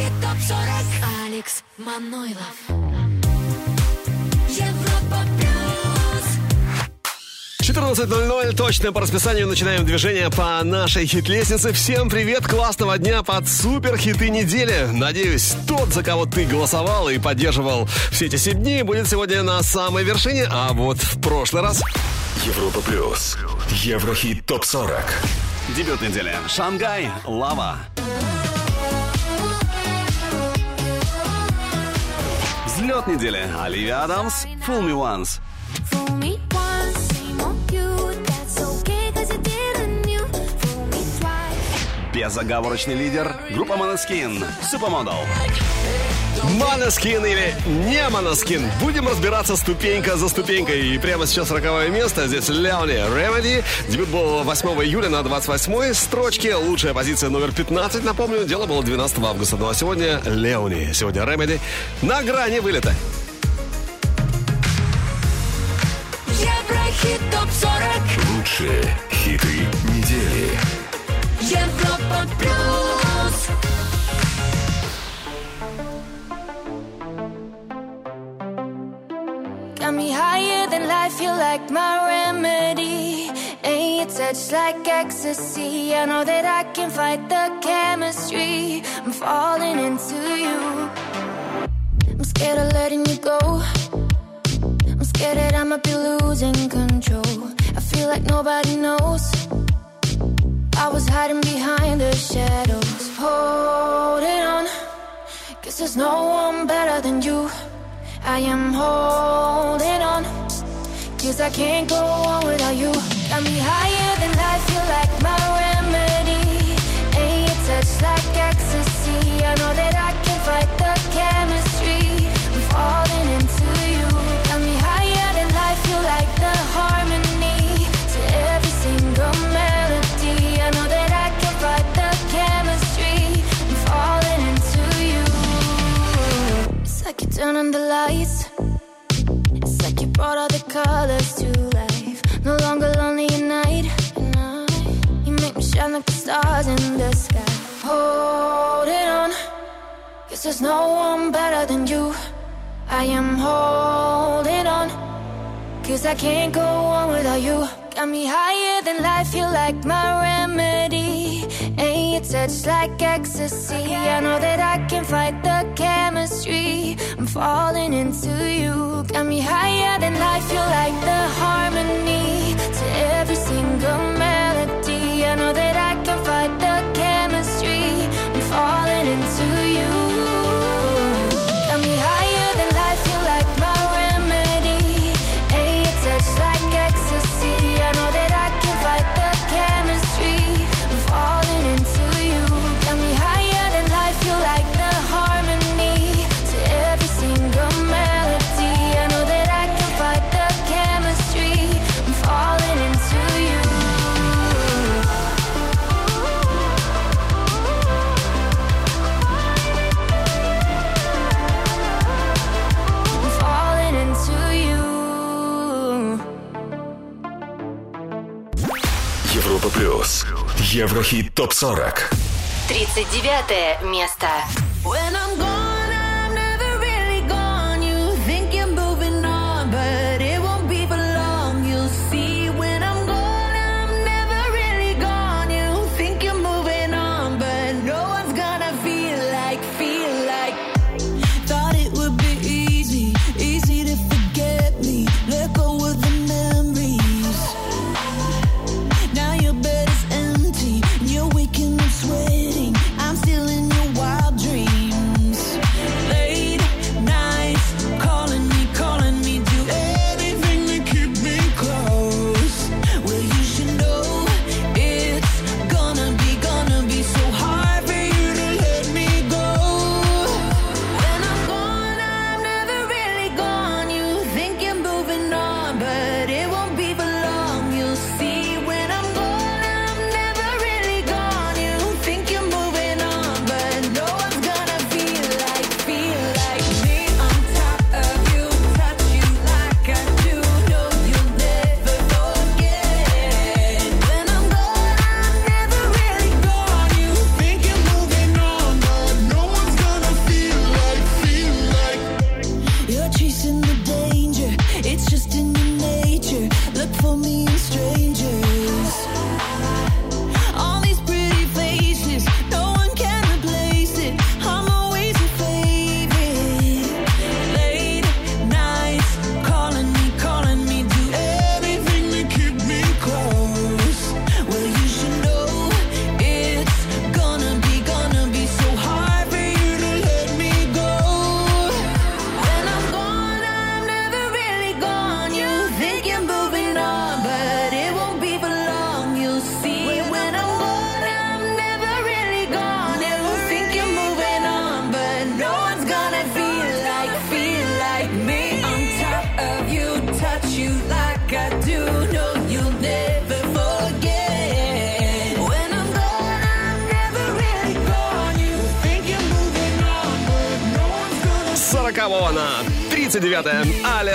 Еврохит ТОП-40 Алекс Манойлов Европа плюс 14.00, точно по расписанию начинаем движение по нашей хит-лестнице. Всем привет, классного дня под супер хиты недели. Надеюсь, тот, за кого ты голосовал и поддерживал все эти 7 дней, будет сегодня на самой вершине, а вот в прошлый раз... Европа плюс. Еврохит топ 40. Дебют недели. Шангай. Лава. Взлет недели. Оливия Адамс. Fool Me Once. Fool me once, shame on you That's okay, cause you didn't you Fool me twice Безоговорочный лидер. Группа Måneskin. Supermodel. Маноскин или не Маноскин. Будем разбираться ступенька за ступенькой. И прямо сейчас 40 место. Здесь Леони Remedy. Дебют был 8 июля на 28 строчке. Лучшая позиция номер 15. Напомню, дело было 12 августа. Ну а сегодня Леони. Сегодня Remedy. На грани вылета. Еврохит ТОП-40 Лучшие хиты недели. Европа плюс me higher than life, you're like my remedy. And your touch like ecstasy. I know that I can fight the chemistry. I'm falling into you. I'm scared of letting you go. I'm scared that I might be losing control. I feel like nobody knows. I was hiding behind the shadows. Holding on. Guess there's no one better than you. I am holding on. Cause I can't go on without you. Got me higher than life, you like my remedy. And your touch like ecstasy. I know that I can fight the chemistry. I'm falling into turn on the lights. It's like you brought all the colors to life. No longer lonely at night. You make me shine like the stars in the sky. Holding on. Guess there's no one better than you. I am holding on. Cause I can't go on without you. Got me higher than life, You're like my remedy. And touch like ecstasy. I know that I can fight the chemistry. I'm falling into you. Got me higher than life, you like the harmony. To every single melody. I know that I can fight the chemistry. I'm falling into you. Еврохит топ 40. 39 место. When I'm gone,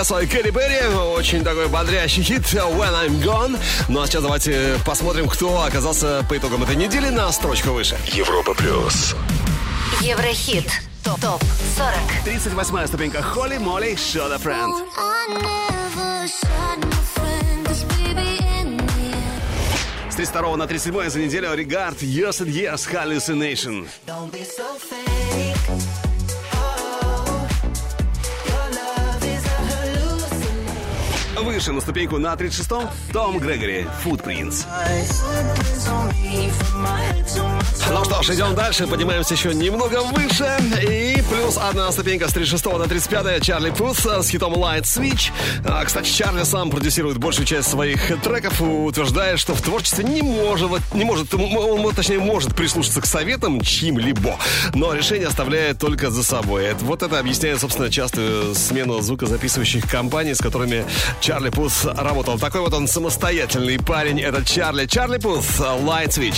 39-е. Алисо и Кэрри Берри. Очень такой бодрящий хит When I'm Gone. Ну а сейчас давайте посмотрим, кто оказался по итогам этой недели на строчку выше. Европа плюс. Еврохит. Топ 40. 38 ступенька Холли Молли Show the Friend. С 32 на 37 за неделю Регард Years and Years Hallucination. Выше на ступеньку на 36-м Том Грегори Footprints. Ну что ж, идем дальше, поднимаемся еще немного выше. И плюс одна ступенька с 36 на 35 Чарли Пус с хитом Light Switch. А, кстати, Чарли сам продюсирует большую часть своих треков, утверждая, что в творчестве не может, не может, он, точнее, может прислушаться к советам чьим-либо, но решение оставляет только за собой. Вот это объясняет, собственно, частую смену звукозаписывающих компаний, с которыми Чарли Пус работал. Такой вот он самостоятельный парень, этот Чарли. Чарли Пус, Light Switch.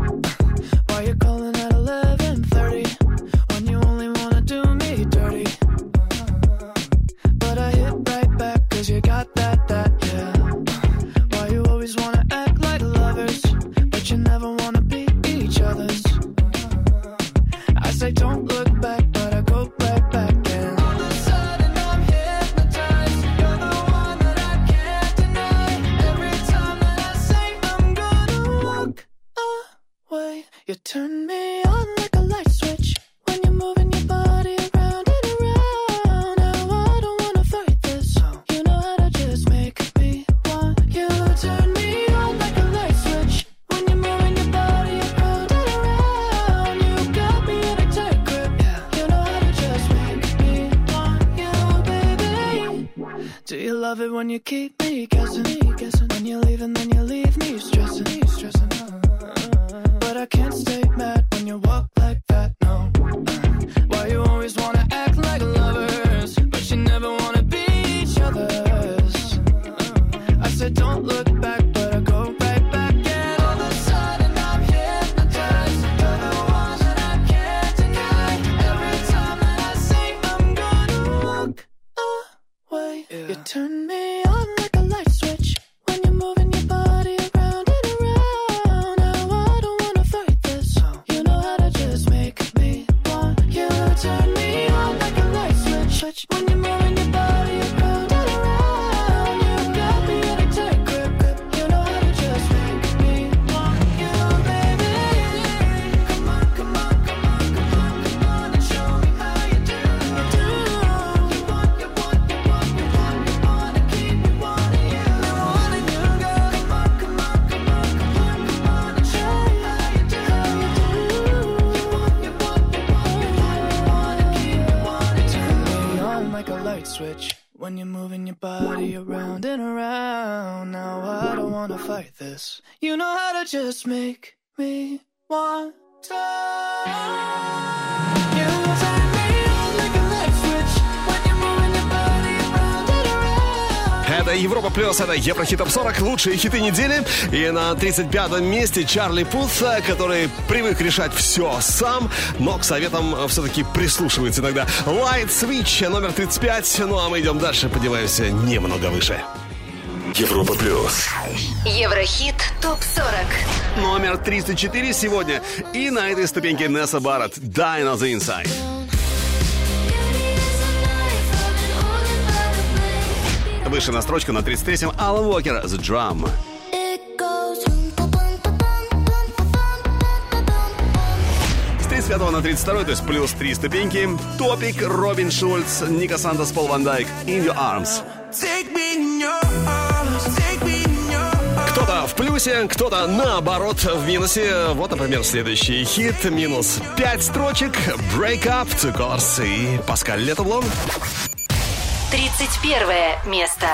just make me want to. Это Европа Плюс, это Еврохит Топ 40, лучшие хиты недели. И на 35-м месте Чарли Путс, который привык решать все сам, но к советам все-таки прислушивается иногда. Light Switch, номер 35. Ну а мы идем дальше, поднимаемся немного выше. Европа плюс. Еврохит топ 40. Номер 34 сегодня. И на этой ступеньке Несса Барретт «Dying on the Inside». Выше на строчку на 33-м Алан Уокер «The Drum». С 35 на 32, то есть плюс 3 ступеньки. Топик, Робин Шульц, Ника Сантос, Пол Ван Дайк, In Your Arms. В плюсе, кто-то наоборот в минусе. Вот, например, следующий хит. Минус 5 строчек. Break Up, Two Colors и Паскаль Летоблон. 31 место.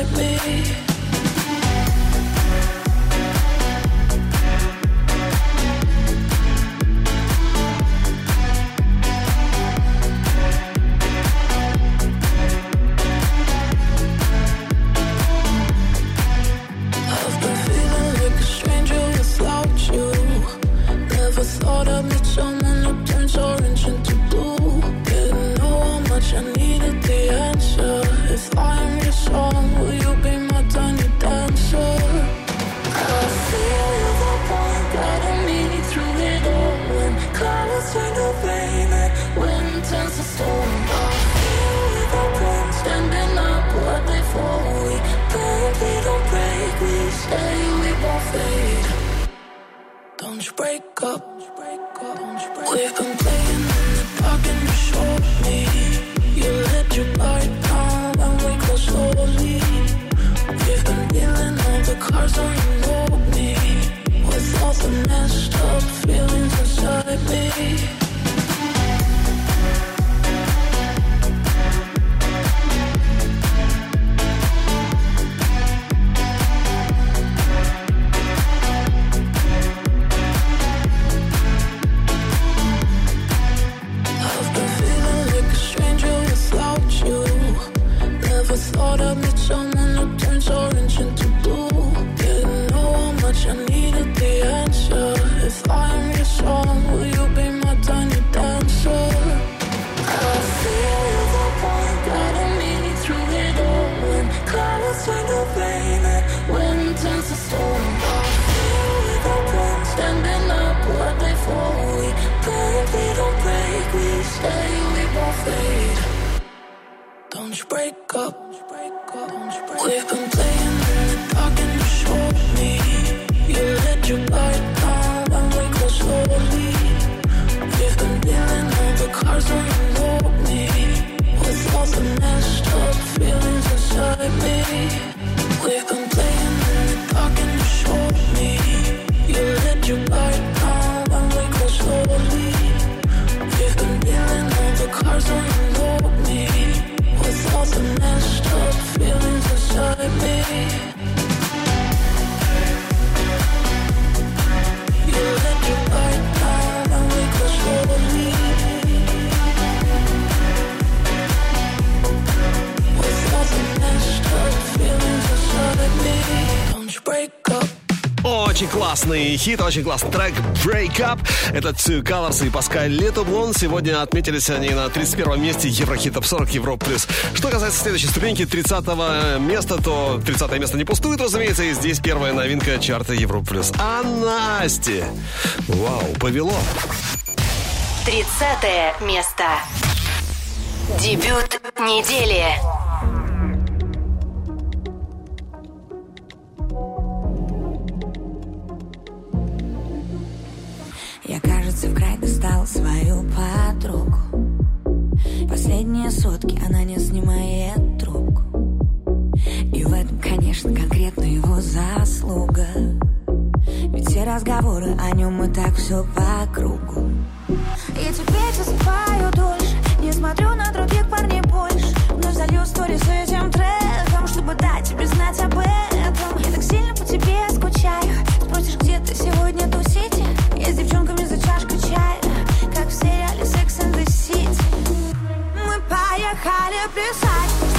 at me. классный хит, очень классный трек Break Up. Это Two э, Colors и Паскаль Летублон. Сегодня отметились они на 31 месте Еврохит Топ 40 Европ плюс. Что касается следующей ступеньки 30 места, то 30 место не пустует, разумеется, и здесь первая новинка чарта Европ плюс. А Насти! Вау, повело! 30 место. Дебют недели. Я, кажется, в край достал свою подругу. Последние сутки она не снимает трубку. И в этом, конечно, конкретно его заслуга. Ведь все разговоры о нем и так все по кругу. Я теперь засыпаю дольше Не смотрю на других парней больше. Вновь залью сторис этим треком Чтобы дать тебе знать об этом. Calha pressar.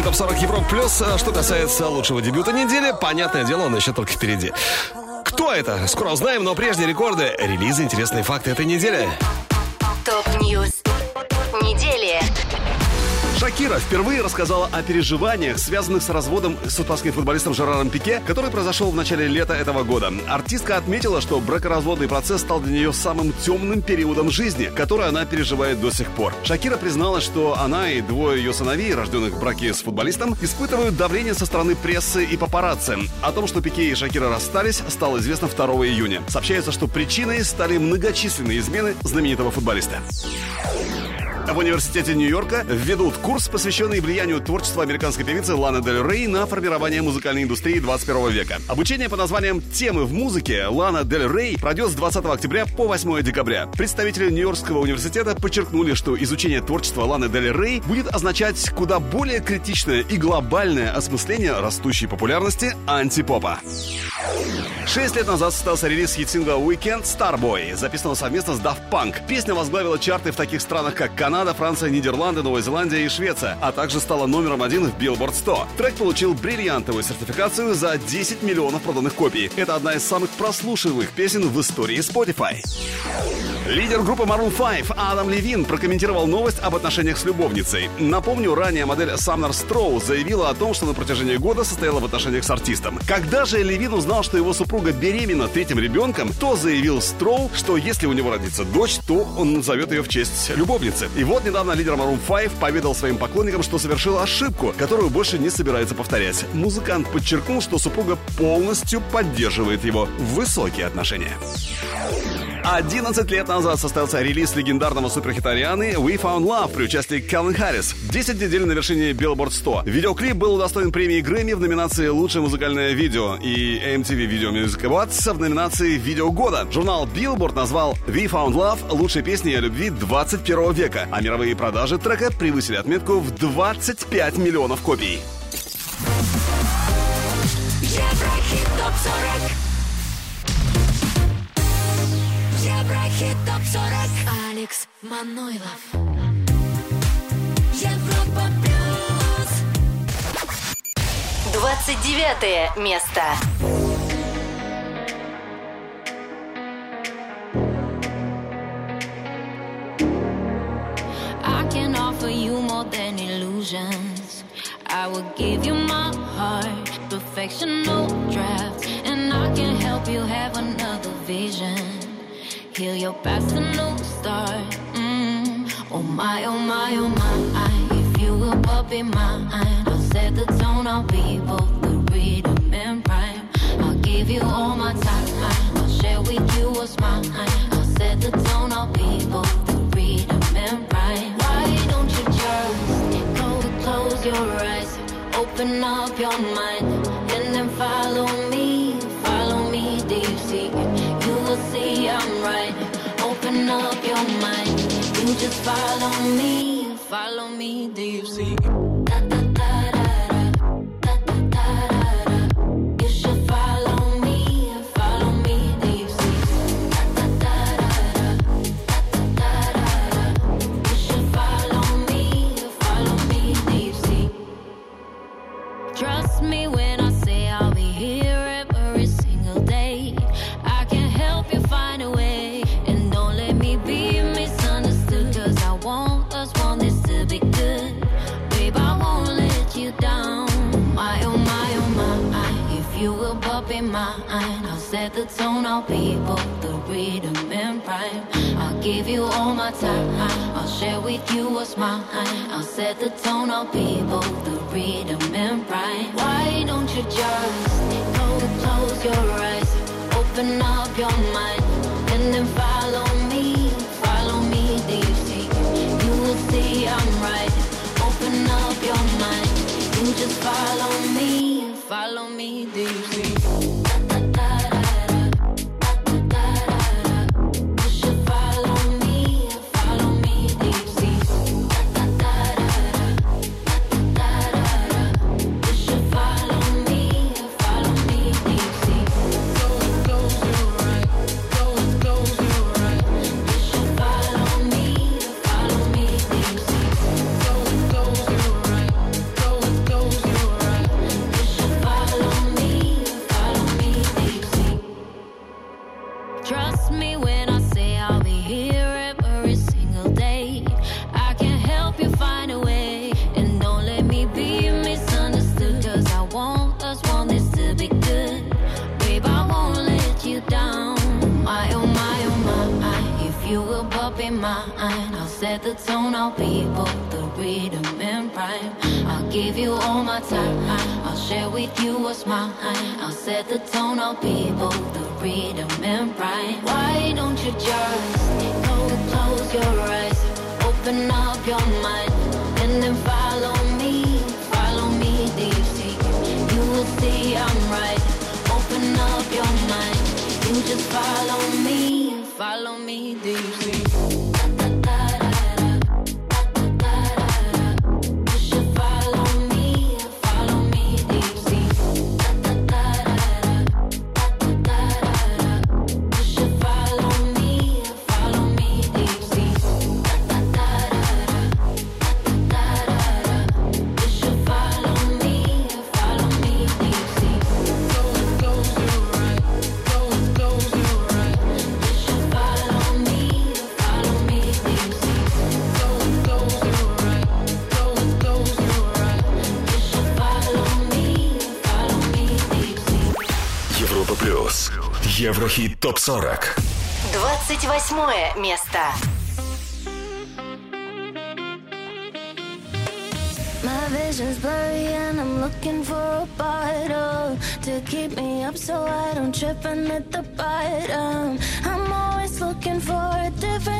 Топ 40 Европ Плюс. А Что касается лучшего дебюта недели, понятное дело, он еще только впереди. Кто это? Скоро узнаем, но прежде рекорды, релизы, интересные факты этой недели. Шакира впервые рассказала о переживаниях, связанных с разводом с испанским футболистом Жераром Пике, который произошел в начале лета этого года. Артистка отметила, что бракоразводный процесс стал для нее самым темным периодом жизни, который она переживает до сих пор. Шакира призналась, что она и двое ее сыновей, рожденных в браке с футболистом, испытывают давление со стороны прессы и папарацци. О том, что Пике и Шакира расстались, стало известно 2 июня. Сообщается, что причиной стали многочисленные измены знаменитого футболиста. В университете Нью-Йорка введут курс, посвященный влиянию творчества американской певицы Ланы Дель Рей на формирование музыкальной индустрии 21 века. Обучение по названием «Темы в музыке» Лана Дель Рей пройдет с 20 октября по 8 декабря. Представители Нью-Йоркского университета подчеркнули, что изучение творчества Ланы Дель Рей будет означать куда более критичное и глобальное осмысление растущей популярности антипопа. Шесть лет назад состоялся релиз хит-сингла Weekend Starboy, записанного совместно с Daft Punk. Песня возглавила чарты в таких странах, как Канада, Франция, Нидерланды, Новая Зеландия и Швеция, а также стала номером один в Billboard 100. Трек получил бриллиантовую сертификацию за 10 миллионов проданных копий. Это одна из самых прослушиваемых песен в истории Spotify. Лидер группы Maroon 5 Адам Левин прокомментировал новость об отношениях с любовницей. Напомню, ранее модель Самнер Строу заявила о том, что на протяжении года состояла в отношениях с артистом. Когда же Левин узнал, что его супруга беременна третьим ребенком, то заявил Строу, что если у него родится дочь, то он назовет ее в честь любовницы. И вот недавно лидер Maroon 5 поведал своим поклонникам, что совершил ошибку, которую больше не собирается повторять. Музыкант подчеркнул, что супруга полностью поддерживает его высокие отношения. 11 лет назад состоялся релиз легендарного суперхита Арианы «We Found Love» при участии Кэлен Харрис. 10 недель на вершине Billboard 100. Видеоклип был удостоен премии Грэмми в номинации «Лучшее музыкальное видео» и MTV Video Music Awards в номинации «Видео года». Журнал Billboard назвал «We Found Love» лучшей песней о любви 21 века, а мировые продажи трека превысили отметку в 25 миллионов копий. Еврохит ТОП-40 Еврохит ТОП-40 Алекс Манойлов Европа Плюс 29 место. I can offer you more than illusions. I will give you my heart, perfection, no draft, and I can help you have another vision. Heal your past, a new start. Mm. Oh my, oh my, oh my. If you will but be mine, I'll set the tone. I'll be both the rhythm and rhyme. I'll give you all my time. I'll share with you what's mine. I'll set the tone. I'll be both the rhythm and rhyme. Why don't you just go close your eyes, open up your mind, and then follow me, follow me deep sea. You will see I'm up your mind, you just follow me, follow me deep sea. Da, set the tone, I'll be both the rhythm and rhyme. I'll give you all my time, I'll share with you what's mine. I'll set the tone, I'll be both the rhythm and rhyme. Why don't you just go close your eyes, open up your mind, and then follow me, follow me, do you will see I'm right. Open up your mind, you just follow me, follow me, you be I'll set the tone, I'll be both the rhythm and rhyme. I'll give you all my time. I'll share with you what's mine. I'll set the tone, I'll be both the rhythm and rhyme. Why don't you just go close your eyes, open up your mind, and then follow me, follow me, you see? You will see I'm right. Open up your mind, you just follow me, follow me, do Еврохит топ 40. 28 место. My vision's blurry and I'm looking for a bottle to keep me up so I don't trip and hit the bottom. I'm always looking for a different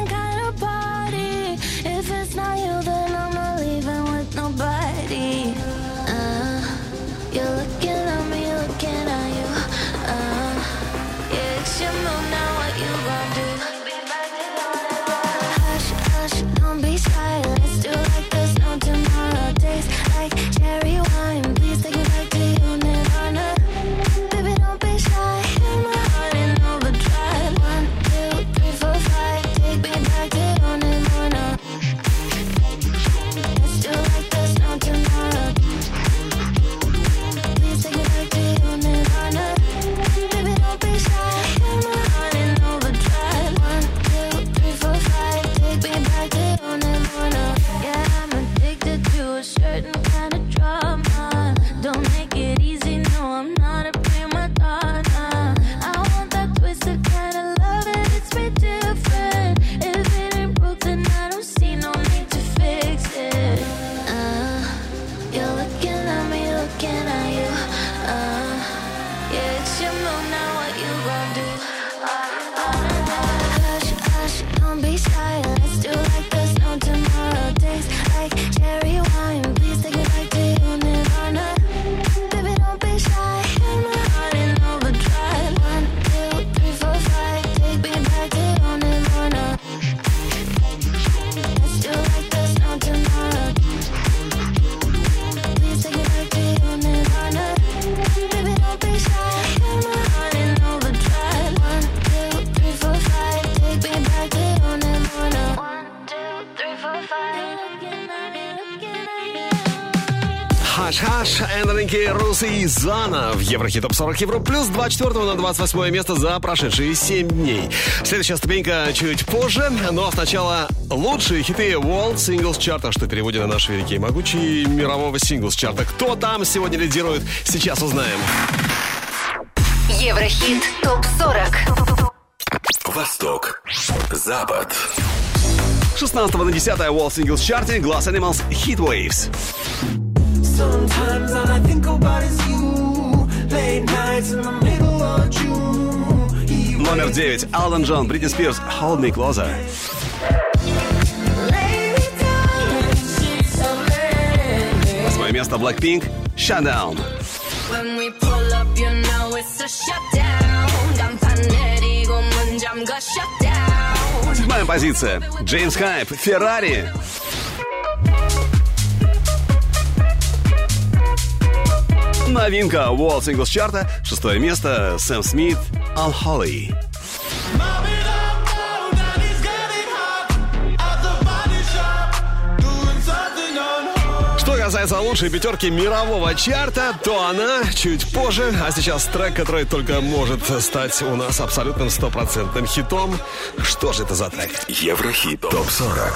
Русы и Зана в Еврохит Топ 40 Евро плюс 24 на 28 место за прошедшие 7 дней. Следующая ступенька чуть позже, но сначала лучшие хиты World Singles Chart, что переводит на наш великий и могучий мирового синглс чарта. Кто там сегодня лидирует, сейчас узнаем. Еврохит ТОП-40 Восток. Запад. 16 на 10 Wall Singles чарте Glass Animals Heat Waves. Номер девять. Алан Джон, Бритни Спирс, Hold Me Closer. Восьмое место Blackpink, Shutdown. Седьмая позиция. Джеймс Хайп, Феррари. Новинка World Singles Chart Шестое место Сэм Смит something unholy. Что касается лучшей пятерки мирового чарта, то она чуть позже, а сейчас трек, который только может стать у нас абсолютным стопроцентным хитом. Что же это за трек? Еврохит ТОП-40.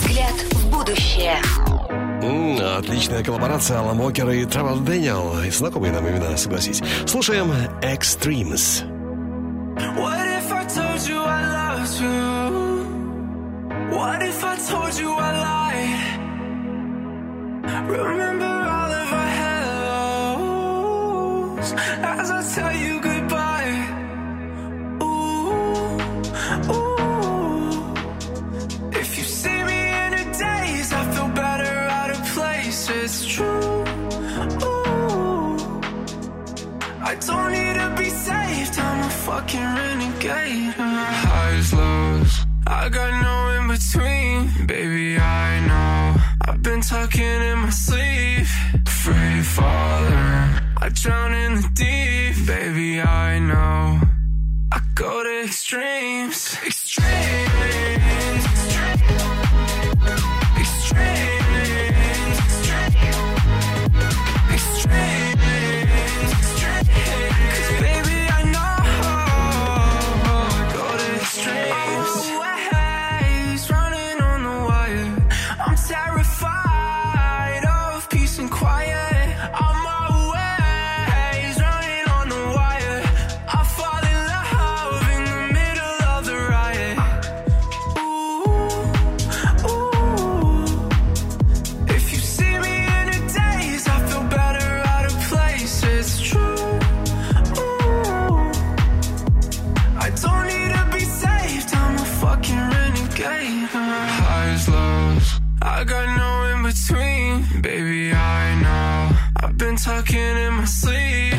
Взгляд в будущее. Отличная коллаборация Алан Уокер и Тревор Дэниел. И знакомые нам имена, согласись. Слушаем Extremes. What if I told you I loved you? What if I told you I lied? Remember all of our hellos as I tell you I don't need to be saved, I'm a fucking renegade. Highs, lows, I got no in between. Baby, I know. I've been talking in my sleep. Free falling, I drown in the deep. Baby, I know. I go to extremes. Extremes. Been talking in my sleep.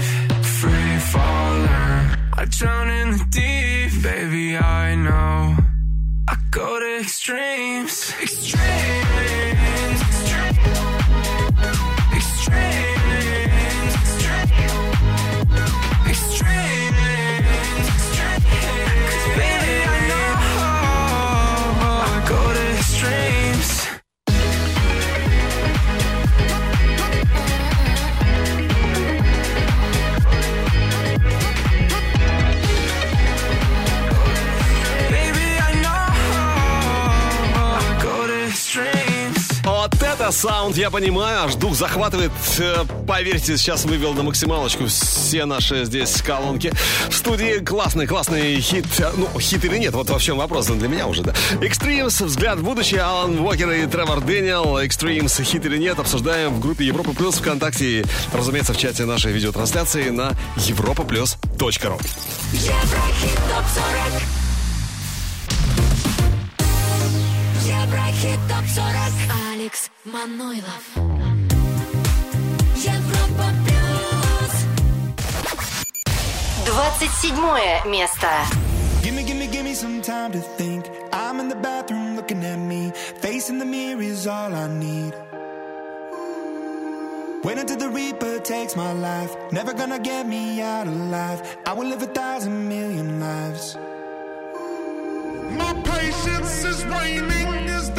Free falling. I drown in the deep. Baby, I know. I go to extremes. Extremes. Саунд, я понимаю, аж дух захватывает. Э, Поверьте, сейчас вывел на максималочку все наши здесь колонки. В студии классный, классный хит. Э, Ну, хит или нет, вот во чем вопрос для меня уже, да. Extremes, взгляд в будущее, Алан Уокер и Тревор Дэниел. Extremes, хит или нет, обсуждаем в группе Европа Плюс ВКонтакте. И, разумеется, в чате нашей видеотрансляции на europaplus.ru. Еврохит ТОП-40 Еврохит ТОП-40 Алекс Манойлов Европа Плюс 27 место. Gimme, gimme, gimme some time to think. I'm in the bathroom looking at me. Facing the mirror is all I need. Wait until the Reaper takes my life. Never gonna get me out alive. I will live a thousand million lives. My patience is waning. Is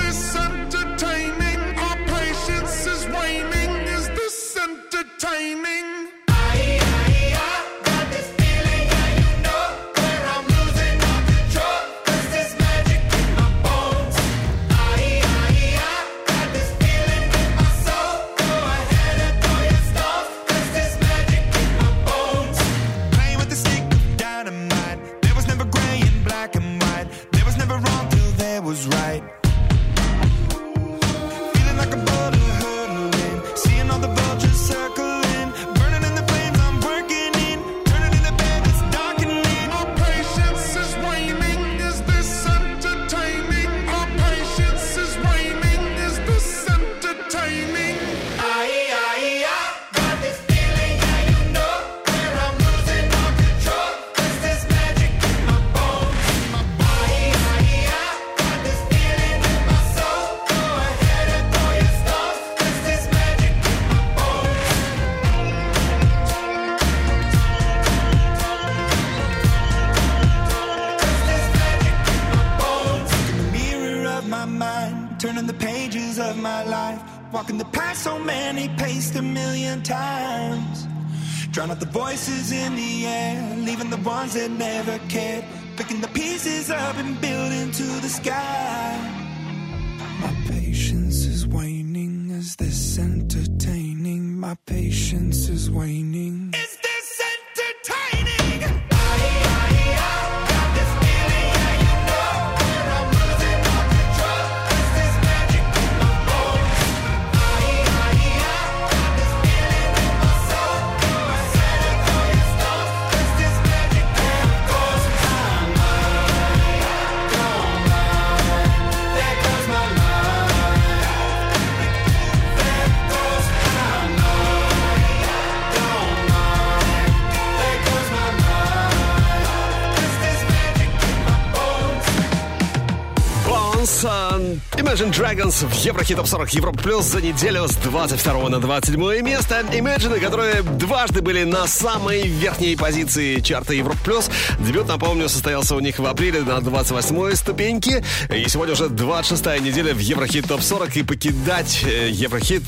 Dragons в Еврохит Топ 40 Европа Плюс за неделю с 22 на 27 место. Imagine, которые дважды были на самой верхней позиции чарта Европа Плюс. Дебют, напомню, состоялся у них в апреле на 28 ступеньке. И сегодня уже 26 неделя в Еврохит Топ 40. И покидать э, Еврохит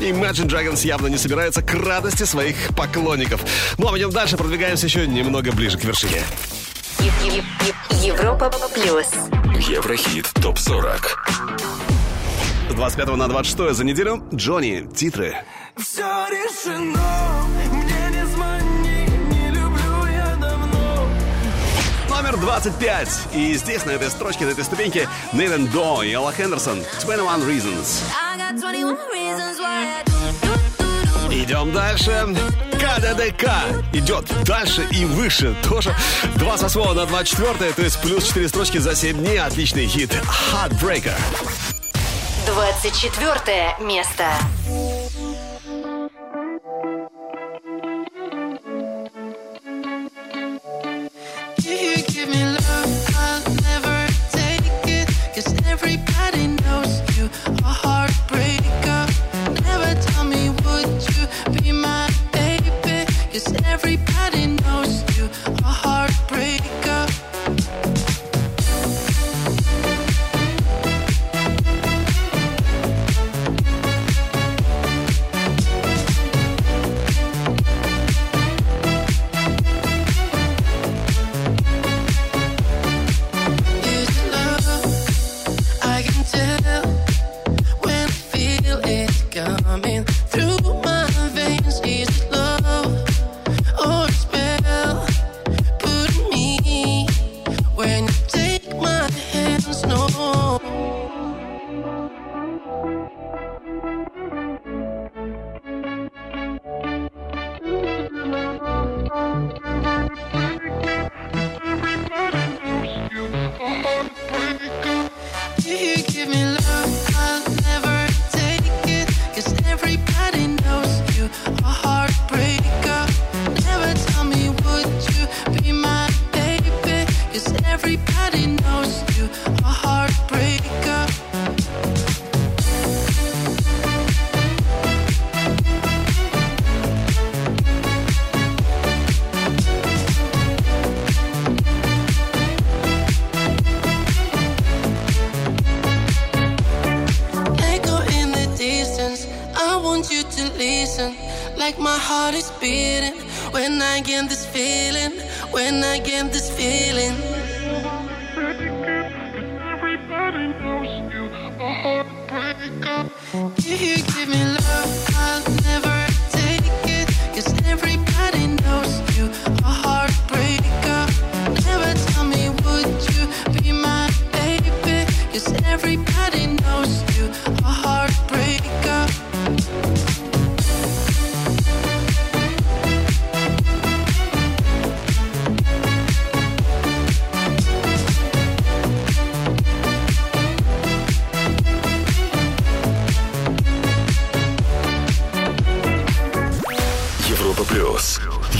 Imagine Dragons явно не собирается к радости своих поклонников. Ну а мы идем дальше, продвигаемся еще немного ближе к вершине. Европа плюс. Еврохит ТОП-40. С 25 на 26 за неделю Джонни. Титры. Все решено, мне не звони, не люблю я давно. Номер 25. И здесь, на этой строчке, на этой ступеньке, Нейтан До и Элла Хендерсон. 21 Reasons. I got 21 reasons. Идем дальше. КДДК идет дальше и выше тоже. 28 на 24, то есть плюс 4 строчки за 7 дней. Отличный хит. Heartbreaker. 24 место.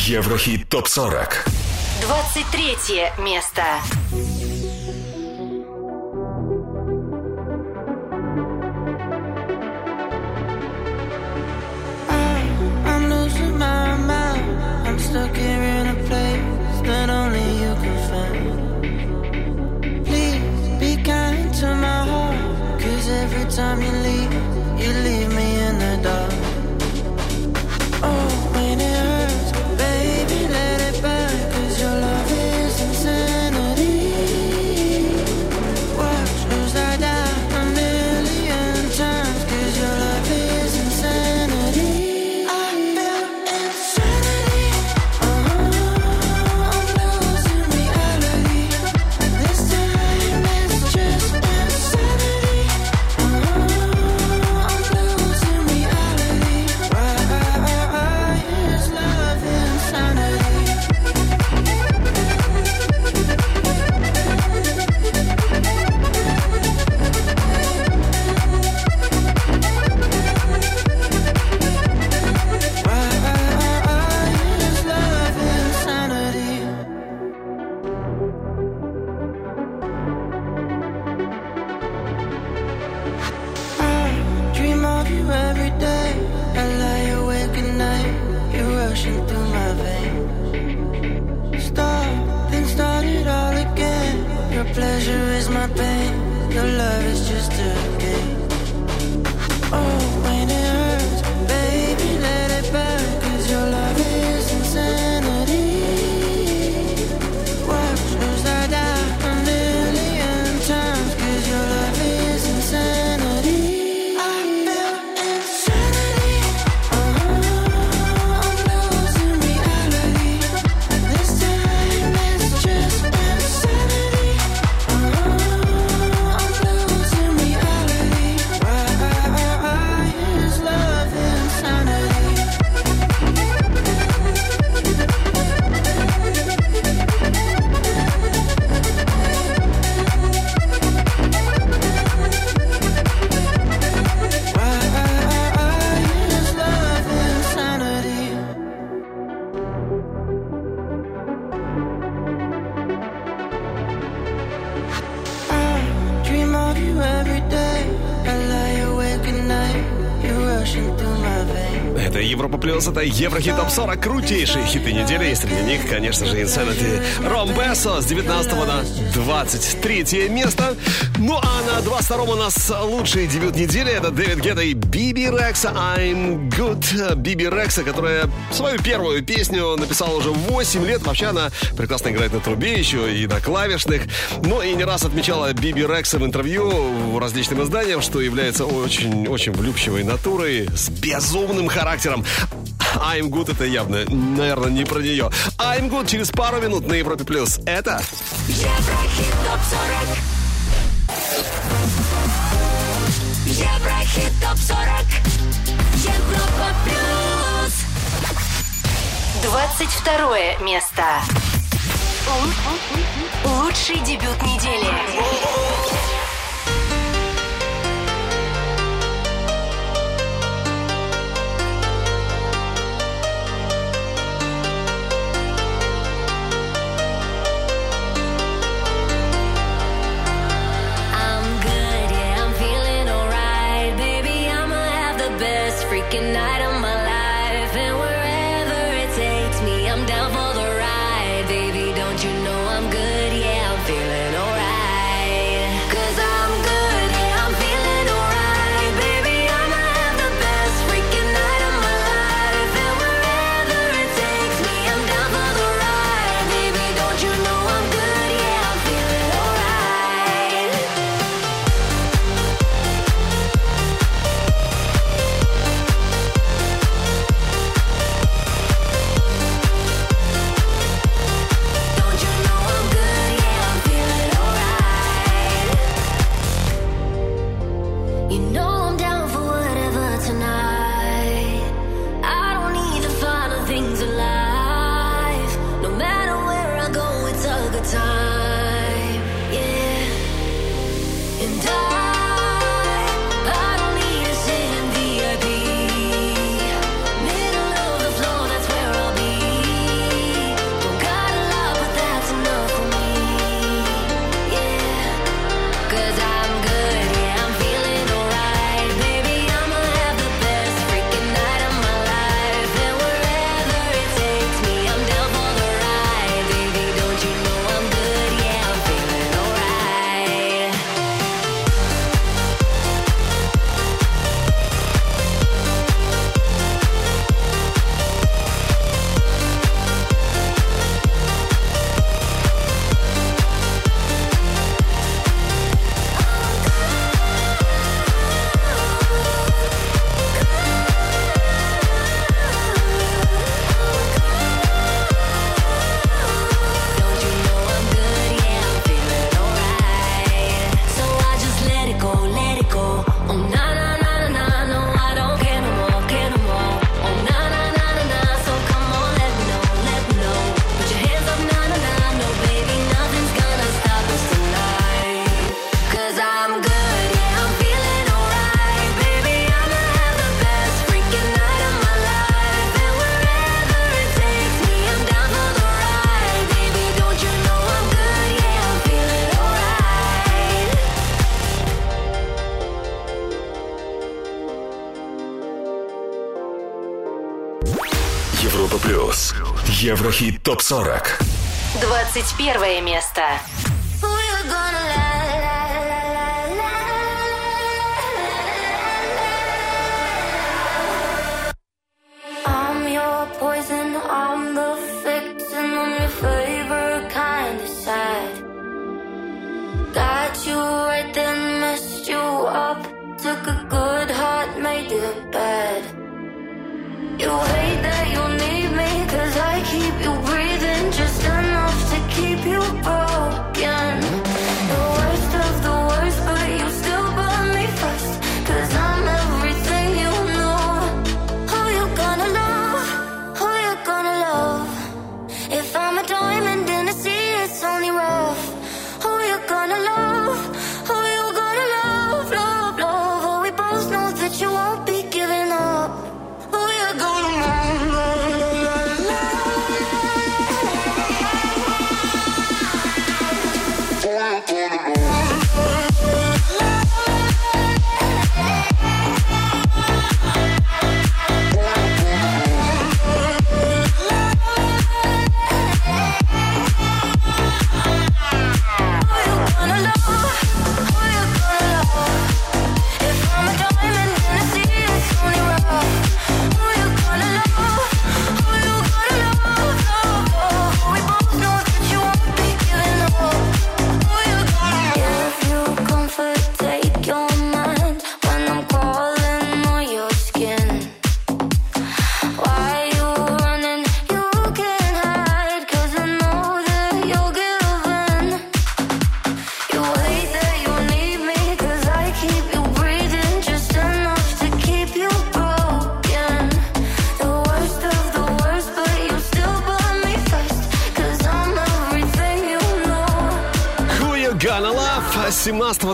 Еврохит ТОП-40. 23 место. Stuck here in a place that only you can find. Please be kind to my heart. Cause every time you leave, чарта Еврохит Топ 40 крутейшие хиты недели. И среди них, конечно же, Insanity Ромбесо с 19 на 23 место. Ну а на 22 у нас лучший дебют недели. Это Дэвид Гетта и Биби Рекса I'm Good. Биби Рекса, которая свою первую песню написала уже 8 лет. Вообще она прекрасно играет на трубе еще и на клавишных. Ну и не раз отмечала Биби Рекса в интервью различным изданиям, что является очень-очень влюбчивой натурой с безумным характером. I'm Good это явно, наверное, не про нее. I'm Good через пару минут на Европе+. плюс. Это... Еврохит ТОП-40 Еврохит ТОП-40 Европа Плюс 22 место Лучший дебют недели. looking at Топ 40. 21 место.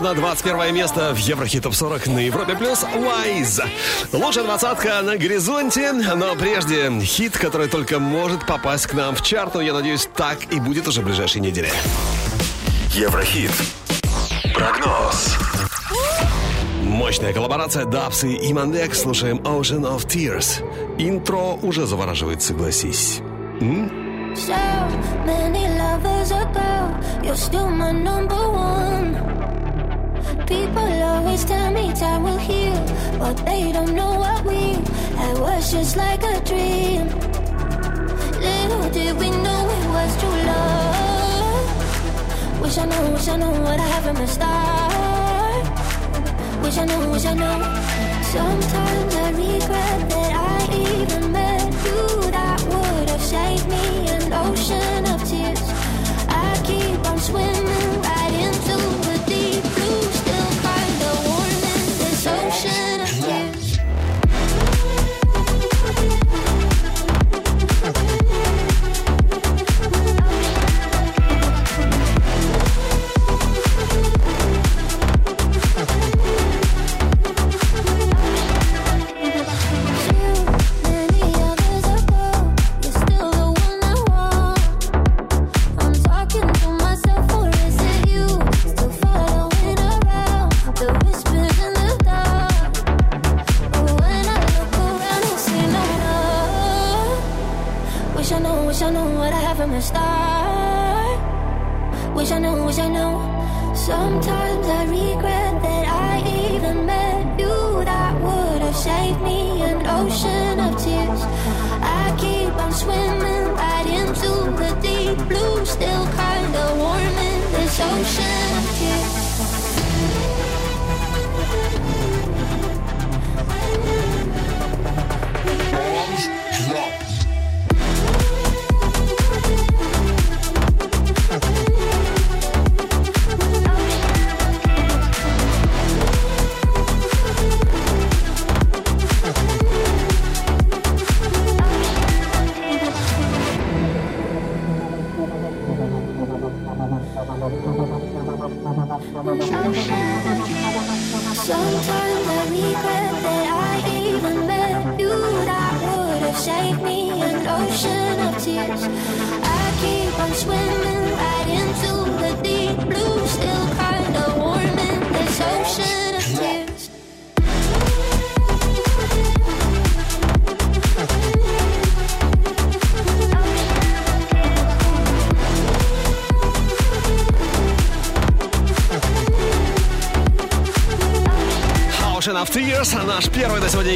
на 21 место в Еврохит Топ 40 на Европе Плюс Wise. Лучшая двадцатка на горизонте, но прежде хит, который только может попасть к нам в чарт, но я надеюсь, так и будет уже в ближайшей неделе. Еврохит. Прогноз. Мощная коллаборация Дапсы и Мандек. Слушаем Ocean of Tears. Интро уже завораживает, согласись. М? So many lovers ago, you're still my number one. People always tell me time will heal, but they don't know what we. I was just like a dream. Little did we know it was true love. Wish I knew, wish I knew what I have in my start. Wish I knew, wish I knew. Sometimes I regret that I even.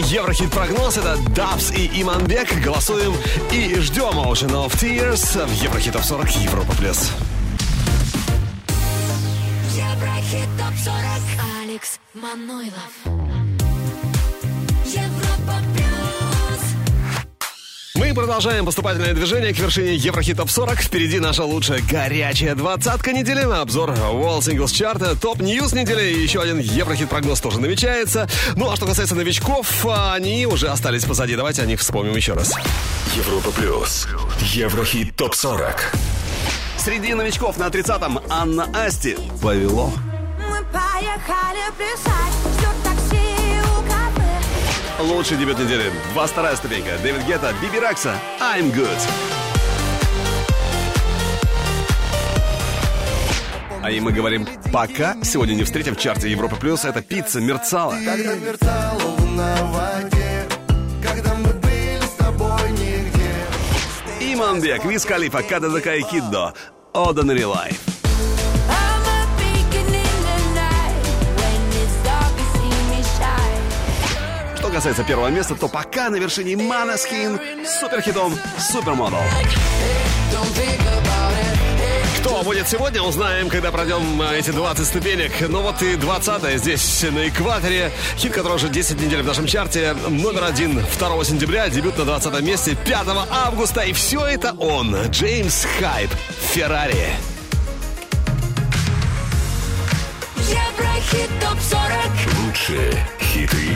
Еврохит-прогноз. Это Дабс и Иманбек. Голосуем и ждем Ocean of Tears в Еврохит Топ 40 Европа плюс. плюс. Продолжаем поступательное движение к вершине Еврохит Топ 40. Впереди наша лучшая горячая двадцатка недели. Обзор World Singles Chart, топ news недели и еще один Еврохит прогноз тоже намечается. Ну а что касается новичков, они уже остались позади. Давайте о них вспомним еще раз. Европа плюс. Еврохит топ 40. Среди новичков на 30-м Анна Асти. Повело. Мы поехали плясать Лучший дебют недели. Два вторая ступенька. Дэвид Гетта, Биби Ракса, I'm Good. А и мы говорим пока. Сегодня не встретим в чарте Европа Плюс. Это пицца мерцала. Когда мерцала луна в воде Когда мы были с тобой нигде Иманбек, Виз Калифа, Када Закай Киддо. Ordinary Life. Что касается первого места, то пока на вершине Манаскин с суперхитом Супермодел. Кто будет сегодня, узнаем, когда пройдем э, эти 20 ступенек. Ну вот и 20 здесь на экваторе. Хит, который уже 10 недель в нашем чарте. Номер один 2 сентября, дебют на 20 месте 5 августа. И все это он, Джеймс Хайп, Феррари. Еврохит топ 40 Лучшие хиты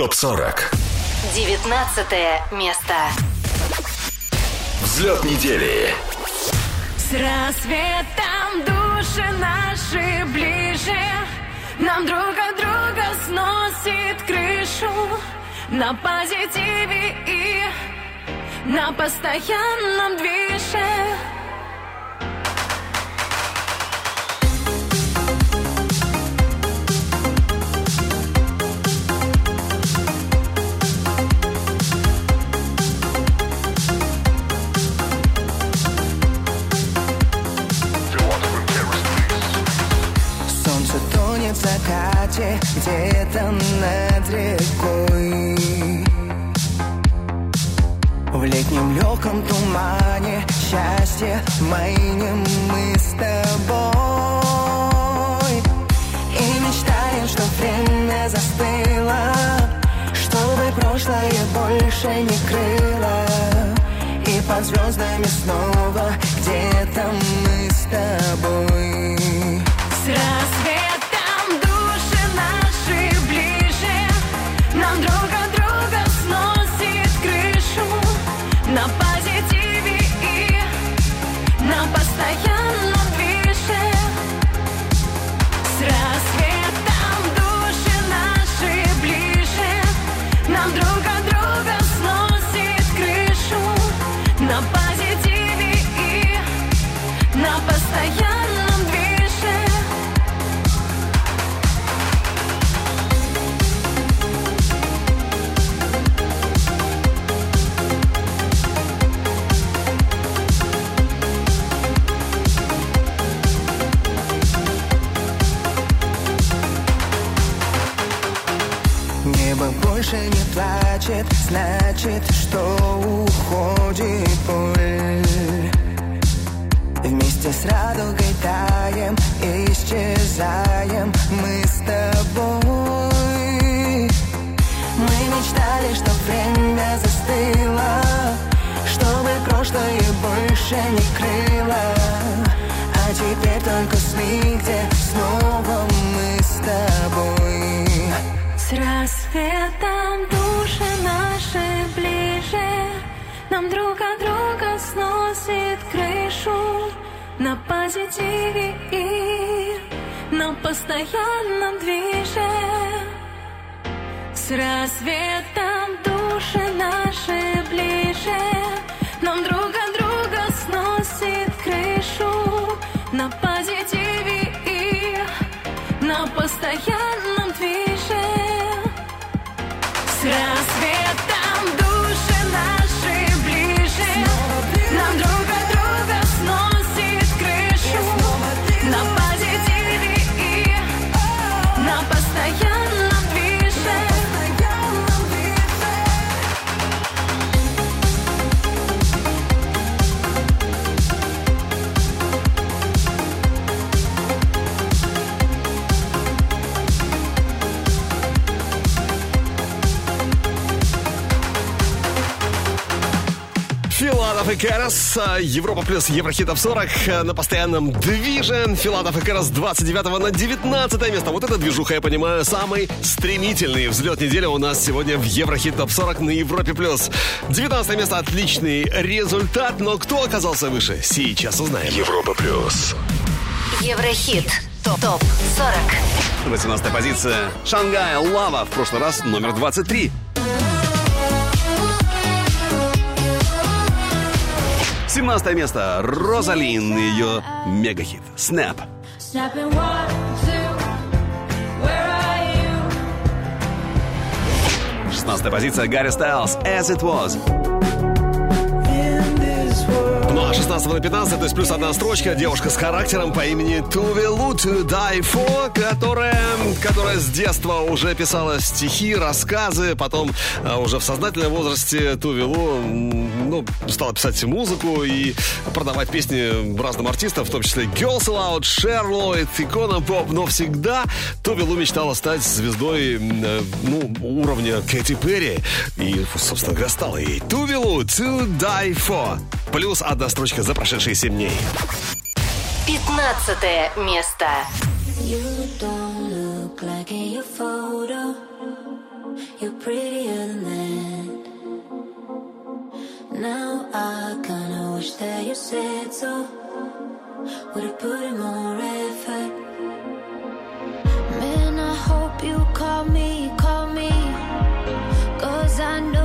ТОП-40. 19 место. Взлет недели. С рассветом души наши ближе Нам друг от друга сносит крышу На позитиве и на постоянном движении в закате где-то над рекой. В летнем легком тумане счастье майнем мы с тобой. И мечтаем, что время застыло Чтобы прошлое больше не крыло. И под звездами снова где-то мы с тобой. С значит, что уходит боль. Вместе с радугой таем, исчезаем мы с тобой. Мы мечтали, что время застыло, чтобы прошлое больше не крыло. Позитиве и на постоянном движе С рассветом души наши ближе Нам друг от друга сносит крышу. На позитиве и на постоянном Филатов и Карас, Европа плюс Еврохитов 40 э, на постоянном движе. Филатов и Карас 29 на 19 место. Вот эта движуха, я понимаю, самый стремительный взлет недели у нас сегодня в Еврохит Топ 40 на Европе плюс. 19 место отличный результат, но кто оказался выше, сейчас узнаем. Европа плюс. Еврохит. Топ 40. 18 позиция. Шангай Лава. В прошлый раз номер 23. 17 место. Розалин и ее мегахит Снэп. Шестнадцатая позиция Гарри Стайлз «As It Was». 16 на 15, то есть плюс одна строчка. Девушка с характером по имени Туве Тудайфо, которая, которая с детства уже писала стихи, рассказы, потом а, уже в сознательном возрасте Тувелу, ну, стала писать музыку и продавать песни разным артистам, в том числе Girls Aloud, Шерлойд, Икона Поп, но всегда Тувелу мечтала стать звездой э, ну, уровня Кэти Перри. И, собственно говоря, стала ей Туве Лу Плюс одна строчка за прошедшие 7 дней. 15 место. You don't look like in your photo. You're prettier than that. Now I kinda wish that you said so. Would have put in more effort. Man, I hope you call me, call me. Cause I know.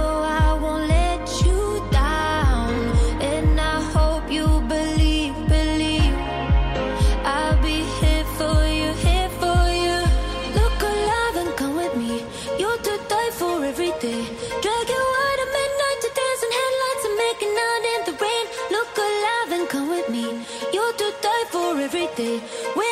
We.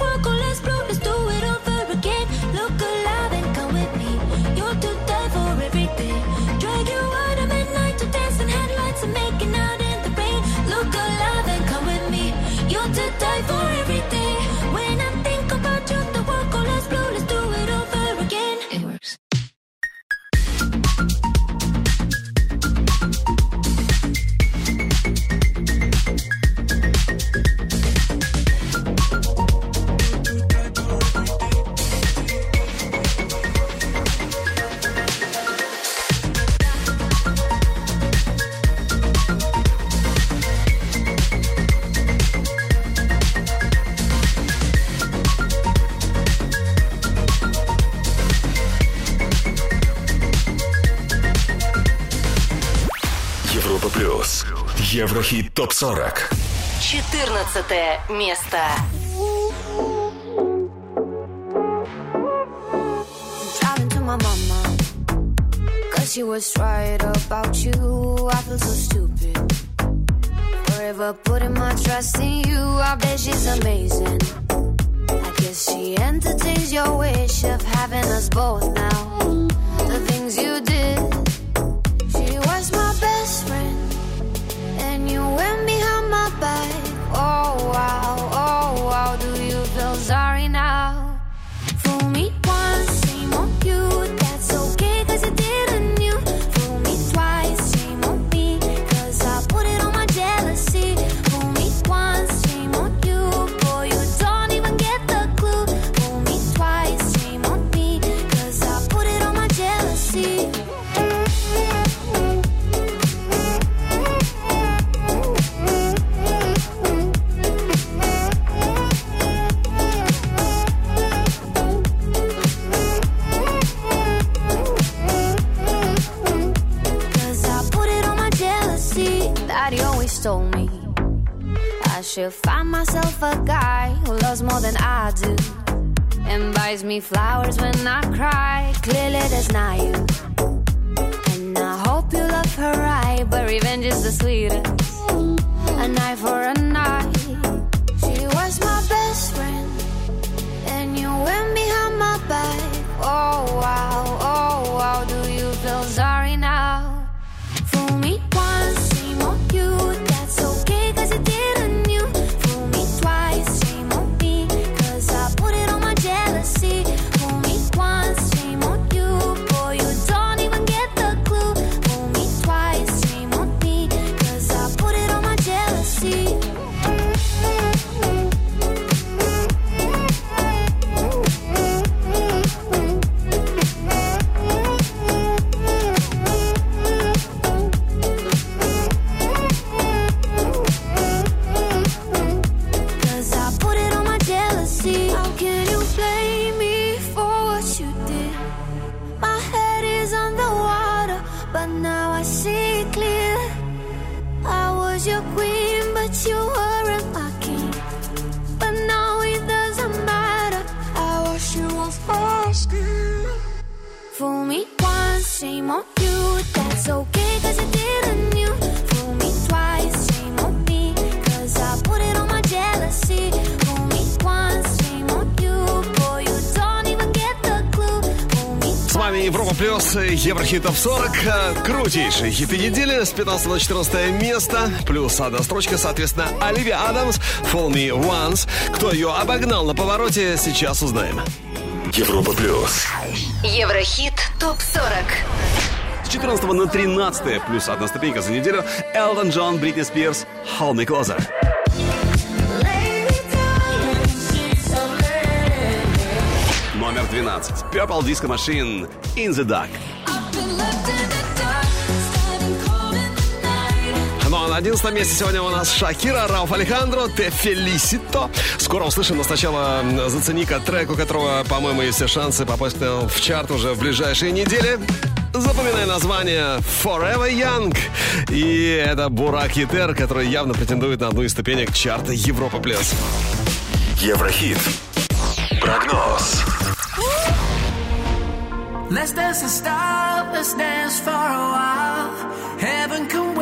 walk on ТОП-40. 14 место. Driving to my mama. Cause she was right about you. I feel so Топ 40. Э, Крутейшие хиты недели с 15 на 14 место. Плюс одна строчка, соответственно, Оливия Адамс, Fall Me Once. Кто ее обогнал на повороте, сейчас узнаем. Европа плюс. Еврохит ТОП-40. С 14 на 13 плюс одна ступенька за неделю. Элтон Джон, Бритни Спирс, Hold Me Closer. Номер 12. Purple Disco Machine, In the Dark. 11 месте сегодня у нас Шакира, Рауф Алехандро, Те Фелисито. Скоро услышим, но сначала зацени-ка трек, у которого, по-моему, есть все шансы попасть в чарт уже в ближайшие недели. Запоминай название Forever Young. И это Бурак Етер, который явно претендует на одну из ступенек чарта Европа Плюс. Еврохит. Прогноз. Let's dance and stop, let's dance for a while. Heaven can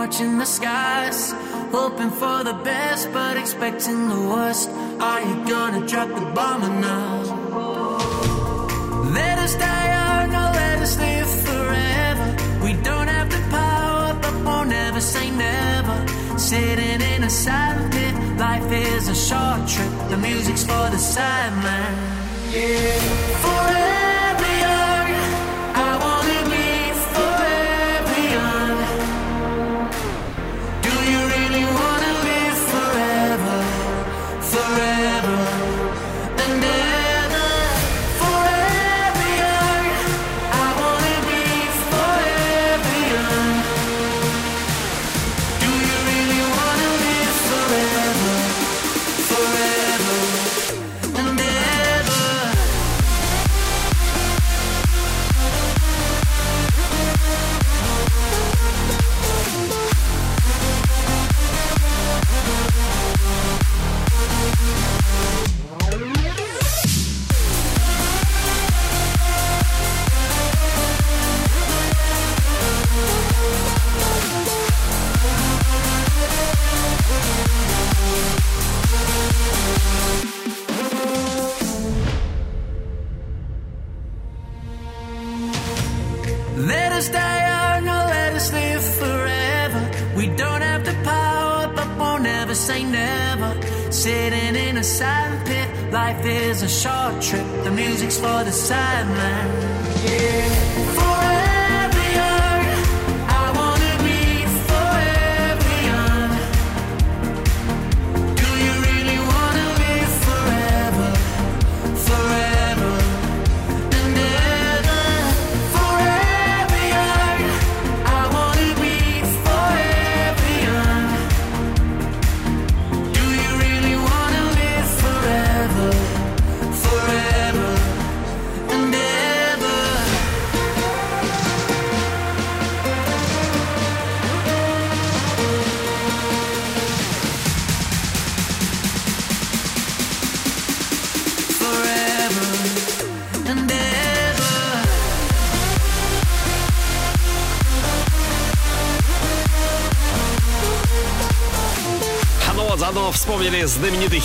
watching the skies. Hoping for the best, but expecting the worst. Are you gonna drop the bomb or not? Let us die young or let us live forever. We don't have the power, but we'll never say never. Sitting in a silent pit, life is a short trip. The music's for the sideman. Yeah. Forever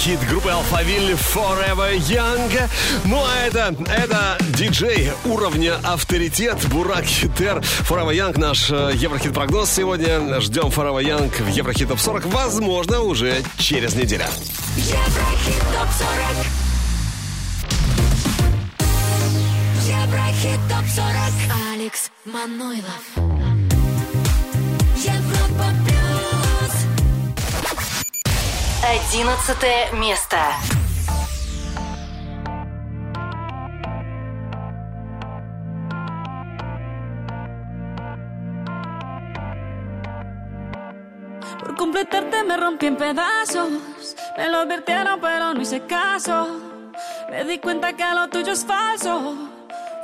хит группы Алфавиль Forever Young. Ну а это, это диджей уровня авторитет Бурак Хитер. Forever Young наш э, Еврохит прогноз сегодня. Ждем Forever Young в Еврохит Топ 40. Возможно, уже через неделю. место. Por completarte me rompí en pedazos. Me lo advirtieron, pero no hice caso. Me di cuenta que lo tuyo es falso.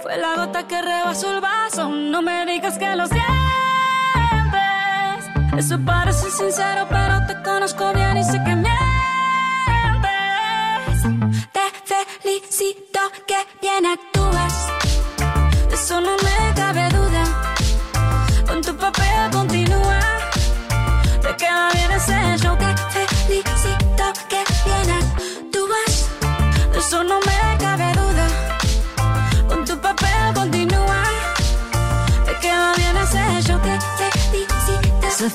Fue la gota que rebasó el vaso. No me digas que lo sientes. Eso parece sincero, pero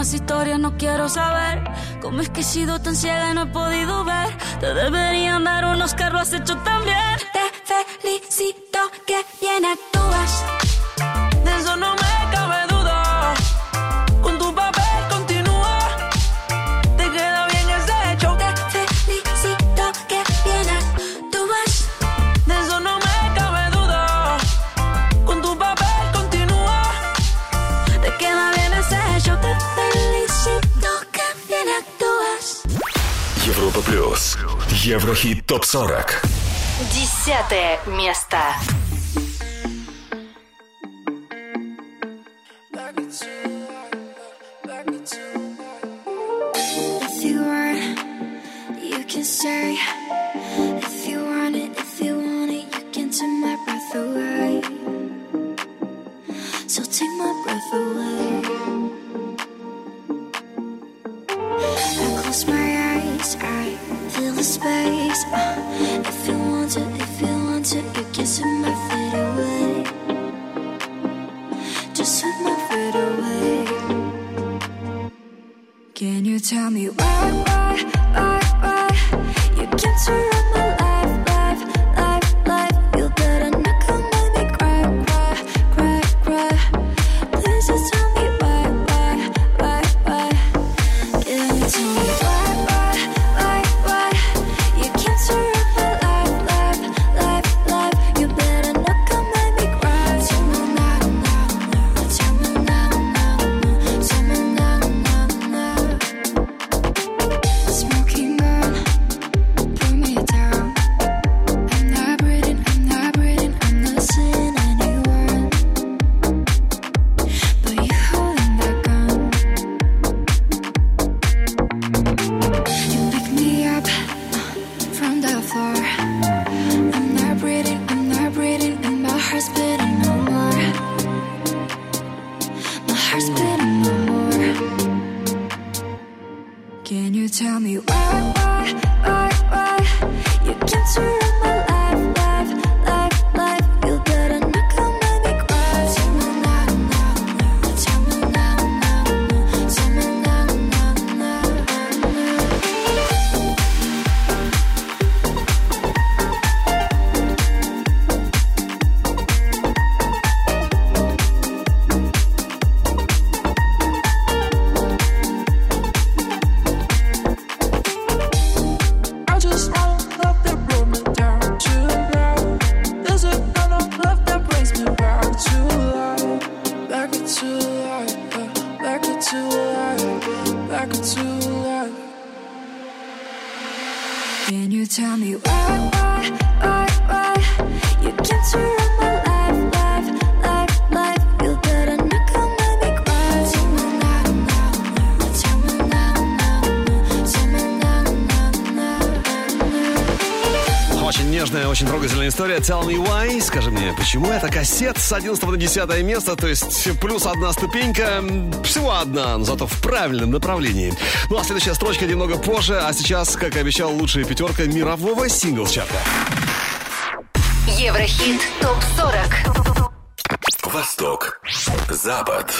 más historias, no quiero saber cómo es que he sido tan ciega y no he podido ver. Te deberían dar unos carros has hecho tan bien. Te felicito que bien actúas. Европа плюс. Еврохит топ 40. Десятое место. If Tell me why. Скажи мне, почему это кассет с 11 на 10 место, то есть плюс одна ступенька, всего одна, но зато в правильном направлении. Ну а следующая строчка немного позже, а сейчас, как и обещал, лучшая пятерка мирового сингл-чарта. Еврохит ТОП-40. Восток. Запад.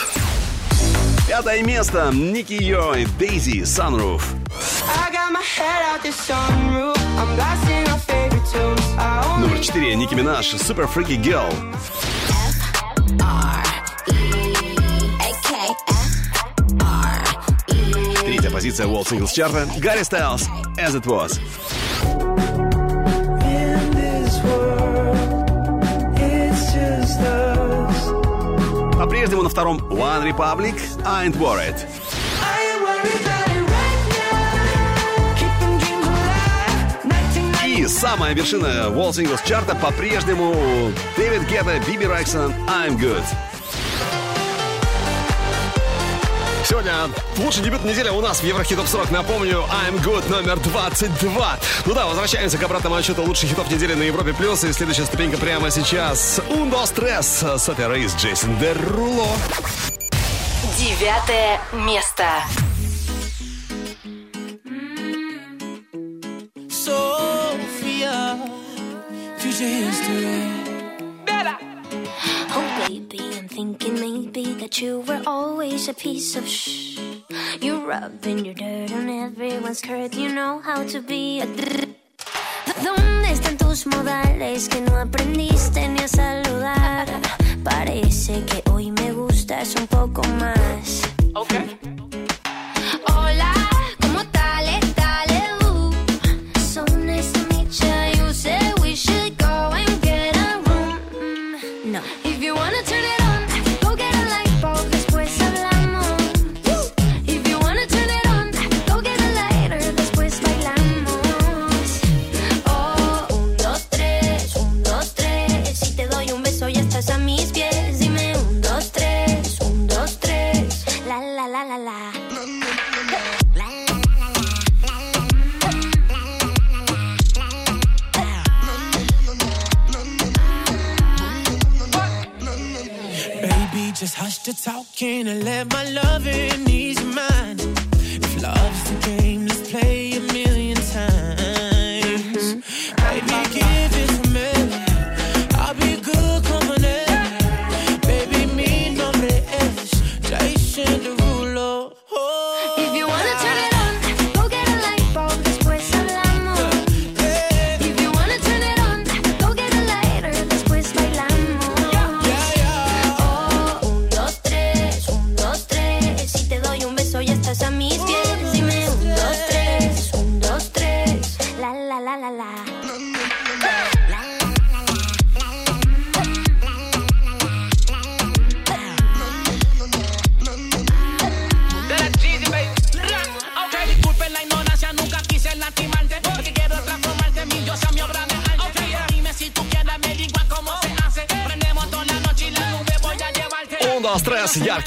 Пятое место. Ники Йо и Дейзи Sunroof. I got my head out the sunroof. I'm blasting our favorite tunes. I Номер четыре. Ники Минаж Super Freaky Girl. Третья позиция World Singles чарта. Гарри Стайлз As It Was. По-прежнему на втором One Republic I Ain't Worried. Самая вершина World Singles чарта по-прежнему Дэвид Гетта, Биби Райксон I'm Good. Сегодня лучший дебют недели у нас в Еврохит Топ 40. Напомню, I'm Good номер 22. Ну да, возвращаемся к обратному отчету лучших хитов недели на Европе Плюс. И следующая ступенька прямо сейчас. Ундо Стресс. София Рейс, Джейсон Деруло. Девятое место. History. Oh, baby, I'm thinking maybe that you were always a piece of shh. You're rubbing your dirt on everyone's skirt. You know how to be a. ¿Dónde están tus modales que no aprendiste ni a saludar? Parece que hoy me gustas un poco más. Hola,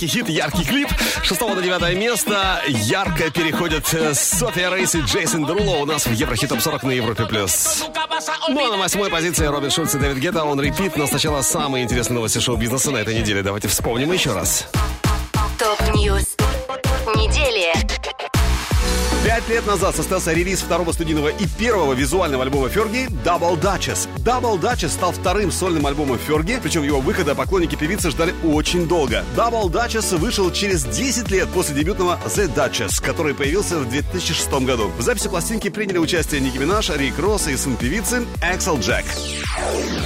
Яркий хит, яркий клип. С 6 на 9 место. Ярко переходят э, София Рейс и Джейсон Деруло у нас в Еврохит Топ 40 на Европе Плюс. Ну а на восьмой позиции Робин Шульц и Дэвид Гетта. On Repeat, но сначала самые интересные новости шоу-бизнеса на этой неделе. Давайте вспомним еще раз. ТОП- news. Недели. Пять лет назад состоялся релиз второго студийного и первого визуального альбома Ферги Double Duchess. Double Duchess стал вторым сольным альбомом Ферги, причем его выхода поклонники певицы ждали очень долго. Double Duchess вышел через 10 лет после дебютного The Duchess, который появился в 2006 году. В записи пластинки приняли участие Ники Минаж, Рик Росс и сын певицы Эксел Джек.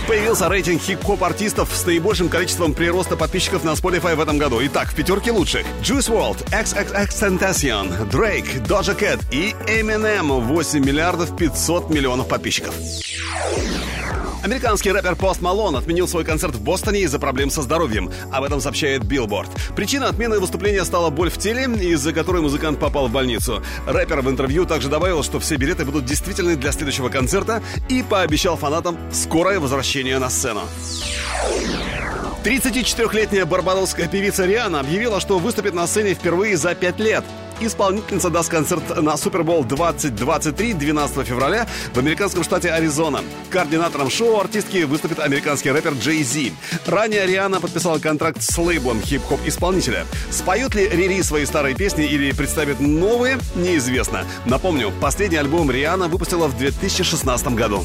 Появился рейтинг хип-хоп артистов с наибольшим количеством прироста подписчиков на Spotify в этом году. Итак, в пятерке лучших. Juice WRLD, XXX Tentacion, Drake, Doja Cat и Eminem 8 миллиардов 500 миллионов подписчиков. Американский рэпер Пост Малон отменил свой концерт в Бостоне из-за проблем со здоровьем. Об этом сообщает Billboard. Причина отмены выступления стала боль в теле, из-за которой музыкант попал в больницу. Рэпер в интервью также добавил, что все билеты будут действительны для следующего концерта и пообещал фанатам скорое возвращение на сцену. 34-летняя барбадосская певица Риана объявила, что выступит на сцене впервые за 5 лет. Исполнительница даст концерт на Супербол 2023 12 февраля в американском штате Аризона. Координатором шоу артистки выступит американский рэпер Джей Зи. Ранее Риана подписала контракт с лейблом хип-хоп исполнителя. Споет ли Рири свои старые песни или представит новые, неизвестно. Напомню, последний альбом Риана выпустила в 2016 году.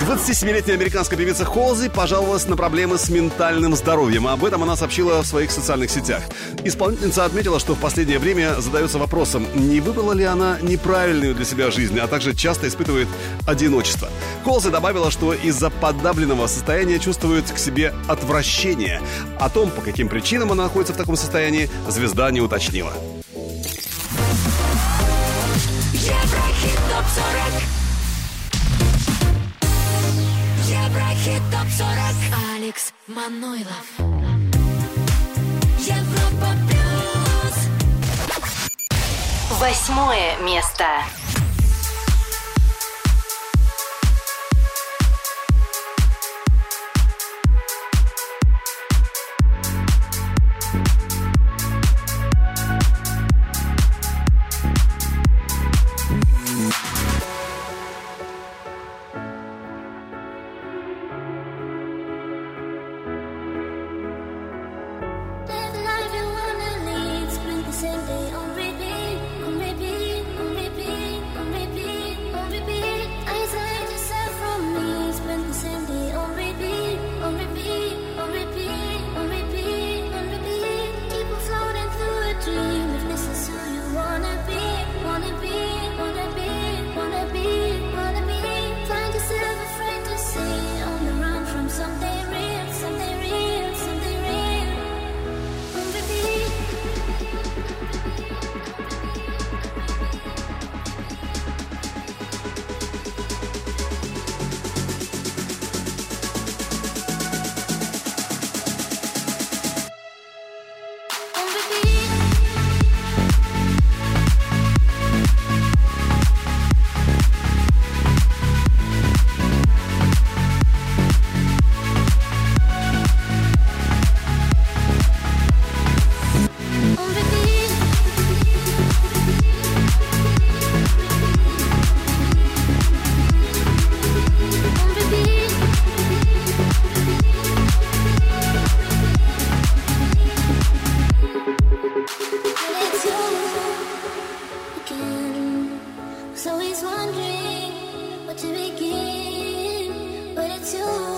27-летняя американская певица Холзи пожаловалась на проблемы с ментальным здоровьем. Об этом она сообщила в своих социальных сетях. Исполнительница отметила, что в последнее время задается вопросом, не выбрала ли она неправильную для себя жизнь, а также часто испытывает одиночество. Холзи добавила, что из-за подавленного состояния чувствует к себе отвращение. О том, по каким причинам она находится в таком состоянии, звезда не уточнила. Еврохит ТОП-40 Еврохит ТОП-40 Алекс Манойлов Европа Восьмое место. Was always wondering what to begin, but it's you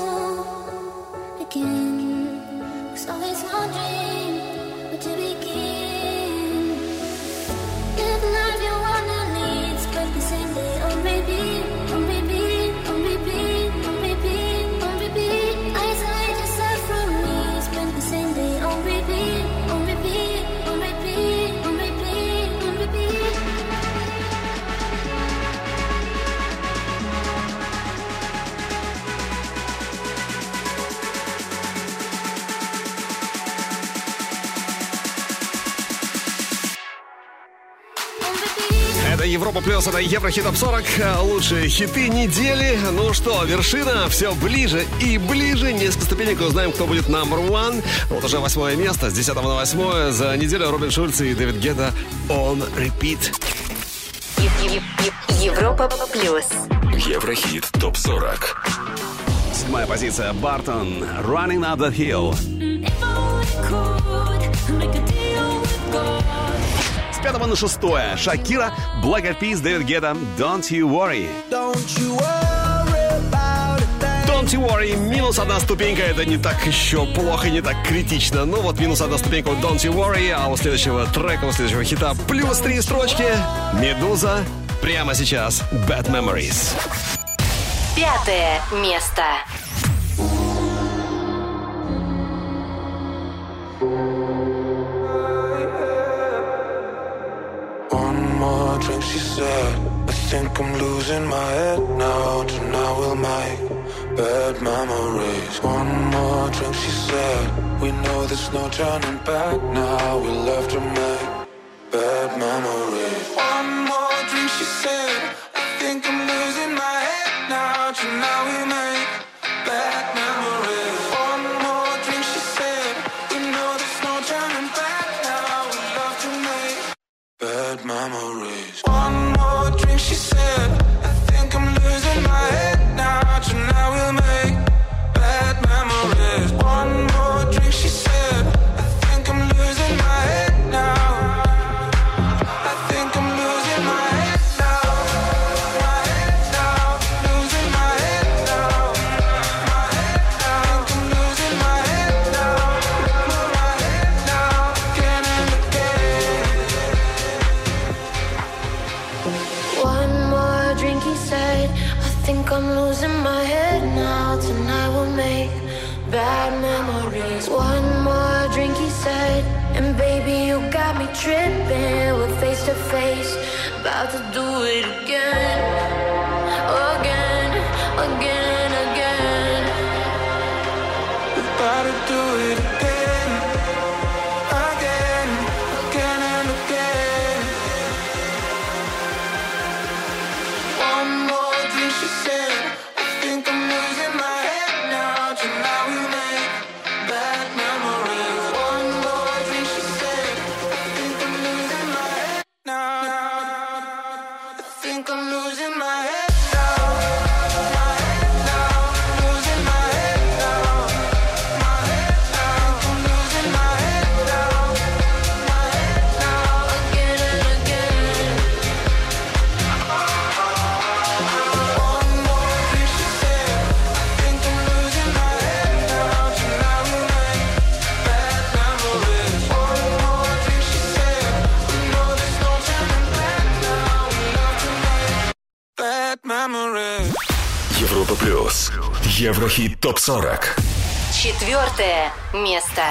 Европа Плюс, это Еврохит Топ 40. Лучшие хиты недели. Ну что, вершина все ближе и ближе. Несколько ступенек узнаем, кто будет номер one. Вот уже восьмое место. С 10 на восьмое. За неделю Робин Шульц и Дэвид Гетта on repeat. Е- е- е- Европа плюс. Еврохит ТОП-40. Седьмая позиция. Бартон. Running Up That Hill. Пятого на шестое. Шакира. Black Eyed Peas. Дэвид Гетта. Don't You Worry. Don't you worry. Don't you worry, минус одна ступенька, это не так еще плохо, не так критично. Ну вот минус одна ступенька у Don't you worry, а у следующего трека, у следующего хита плюс три строчки. Медуза. Прямо сейчас. Bad Memories. Пятое место. in my head now. Tonight we'll make bad memories. One more drink, she said. We know there's no turning back now. We love to make. ТОП-40. Четвертое место.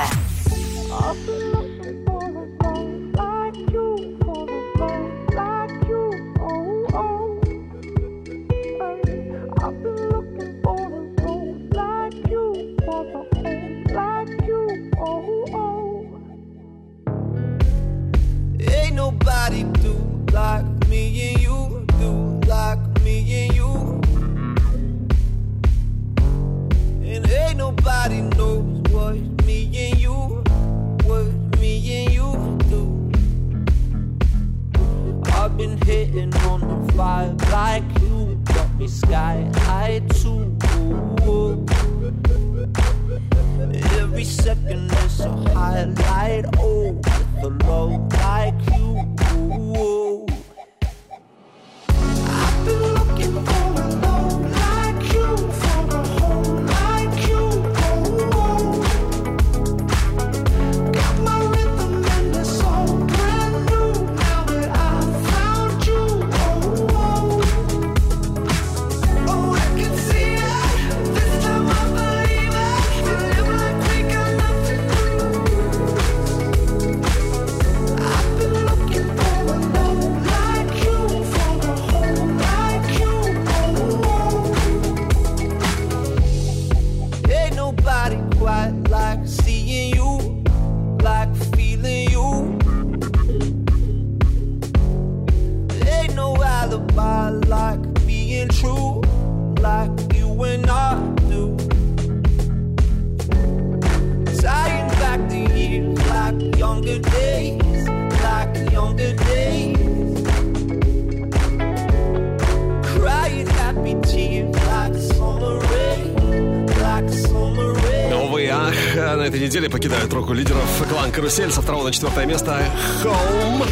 лидеров клан «Карусель» со второго на четвертое место «Home».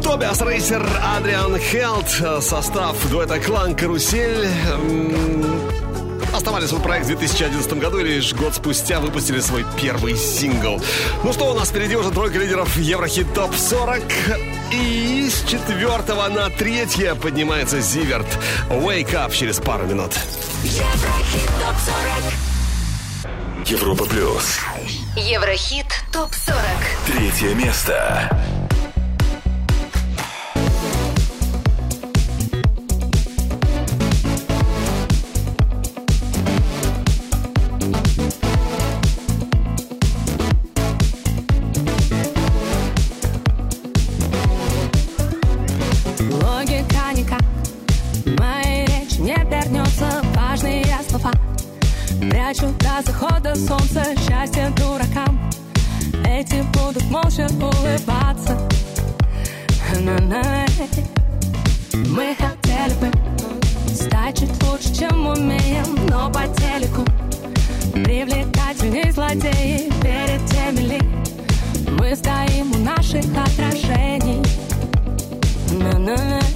Тобиас Рейсер, Адриан Хелт, состав дуэта «Клан Карусель». оставались свой проект в 2011 году и лишь год спустя выпустили свой первый сингл. Ну что, у нас впереди уже тройка лидеров Еврохит ТОП 40. И с четвертого на третье поднимается Зиверт. Wake up через пару минут. Еврохит ТОП 40. Европа Плюс. Еврохит ТОП-40. Третье место. Молча улыбаться На-на. Мы хотели бы стать чуть лучше, чем умеем Но по телеку. Привлекательней злодеи Перед теми ли мы стоим у наших отражений На-на.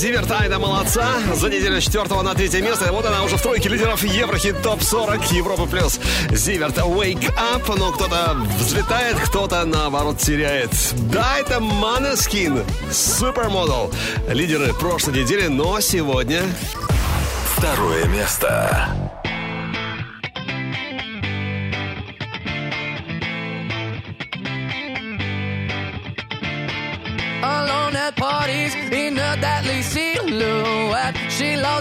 Зиверт, Айда молодца. За неделю с 4 на третье место. И Вот она уже в тройке лидеров Еврохит ТОП-40 Европа Плюс. Зиверт, Wake Up. Но кто-то взлетает, кто-то, наоборот, теряет. Да, это Måneskin, Supermodel. Лидеры прошлой недели, но сегодня... Второе место.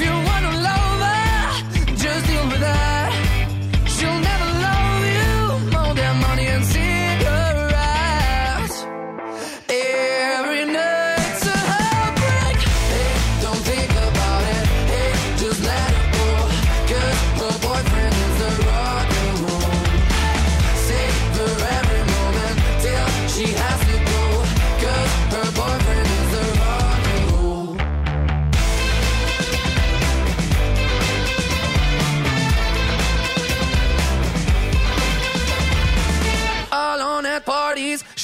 If you wanna love her, just deal with her.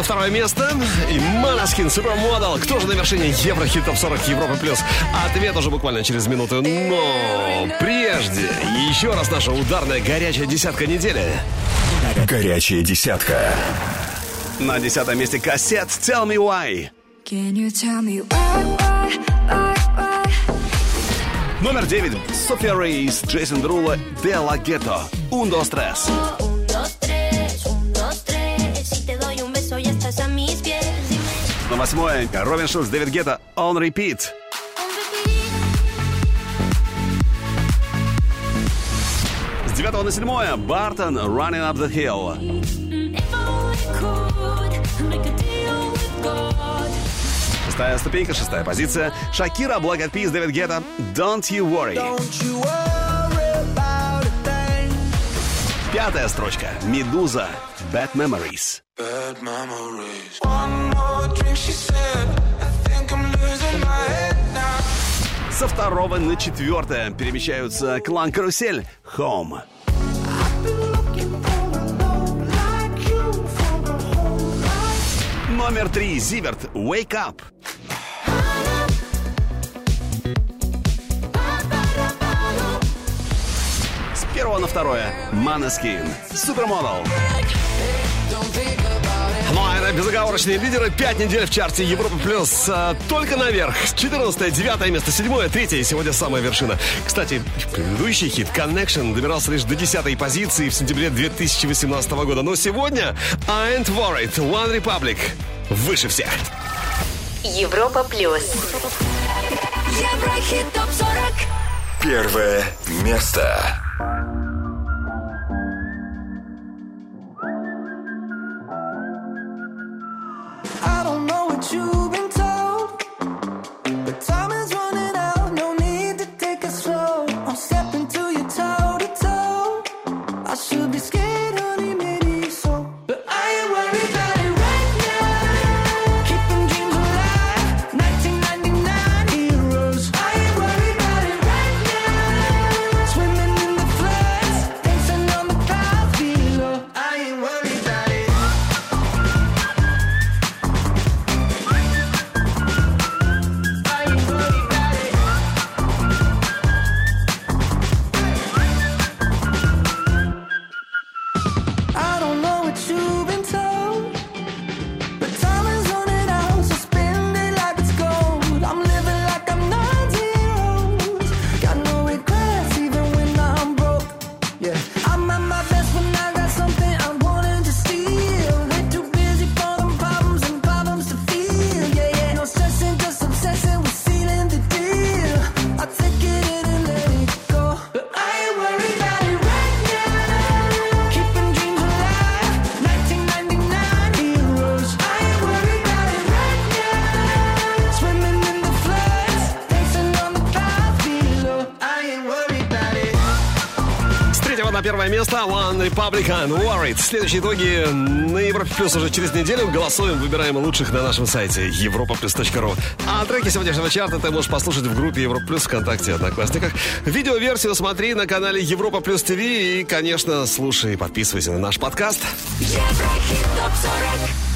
на второе место и Måneskin Supermodel. Кто же на вершине Еврохит Топ 40 Европы Плюс? Ответ уже буквально через минуту. Но прежде еще раз наша ударная горячая десятка недели. Горячая десятка. На десятом месте кассет Tell Me Why. Can you tell me why, why, why, why? Номер девять. София Рейс, Джейсон Друла, Де Ла Гетто. Ундо Стресс. Un, На восьмое Робин Шульц, Дэвид Гетта, On Repeat. С девятого на седьмое Бартон, Running Up the Hill. Шестая ступенька, шестая позиция. Шакира, Black Eyed Peas, Дэвид Гетта, Don't You Worry. Пятая строчка. Медуза, Bad Memories. Bad memories. One more Со второго на четвертое перемещаются Клан Карусель, Home. Номер три. Зиверт, Wake Up. С первого на второе. Манаскин, Супермодел. Это безоговорочные лидеры. Пять недель в чарте Европа Плюс. а, только наверх. 14 9 место, 7 3 Сегодня самая вершина. Кстати, предыдущий хит Connection добирался лишь до 10 позиции в сентябре 2018 года. Но сегодня I Ain't Worried, One Republic. Выше всех. Европа плюс. Еврохит ТОП-40 Первое место. One Republic and Worried. Следующие итоги на Европе Плюс уже через неделю. Голосуем, выбираем лучших на нашем сайте europaplus.ru. А треки сегодняшнего чарта ты можешь послушать в группе Европа Плюс ВКонтакте Одноклассниках. Видеоверсию смотри на канале Европа Плюс ТВ и, конечно, слушай и подписывайся на наш подкаст. Еврохит ТОП-40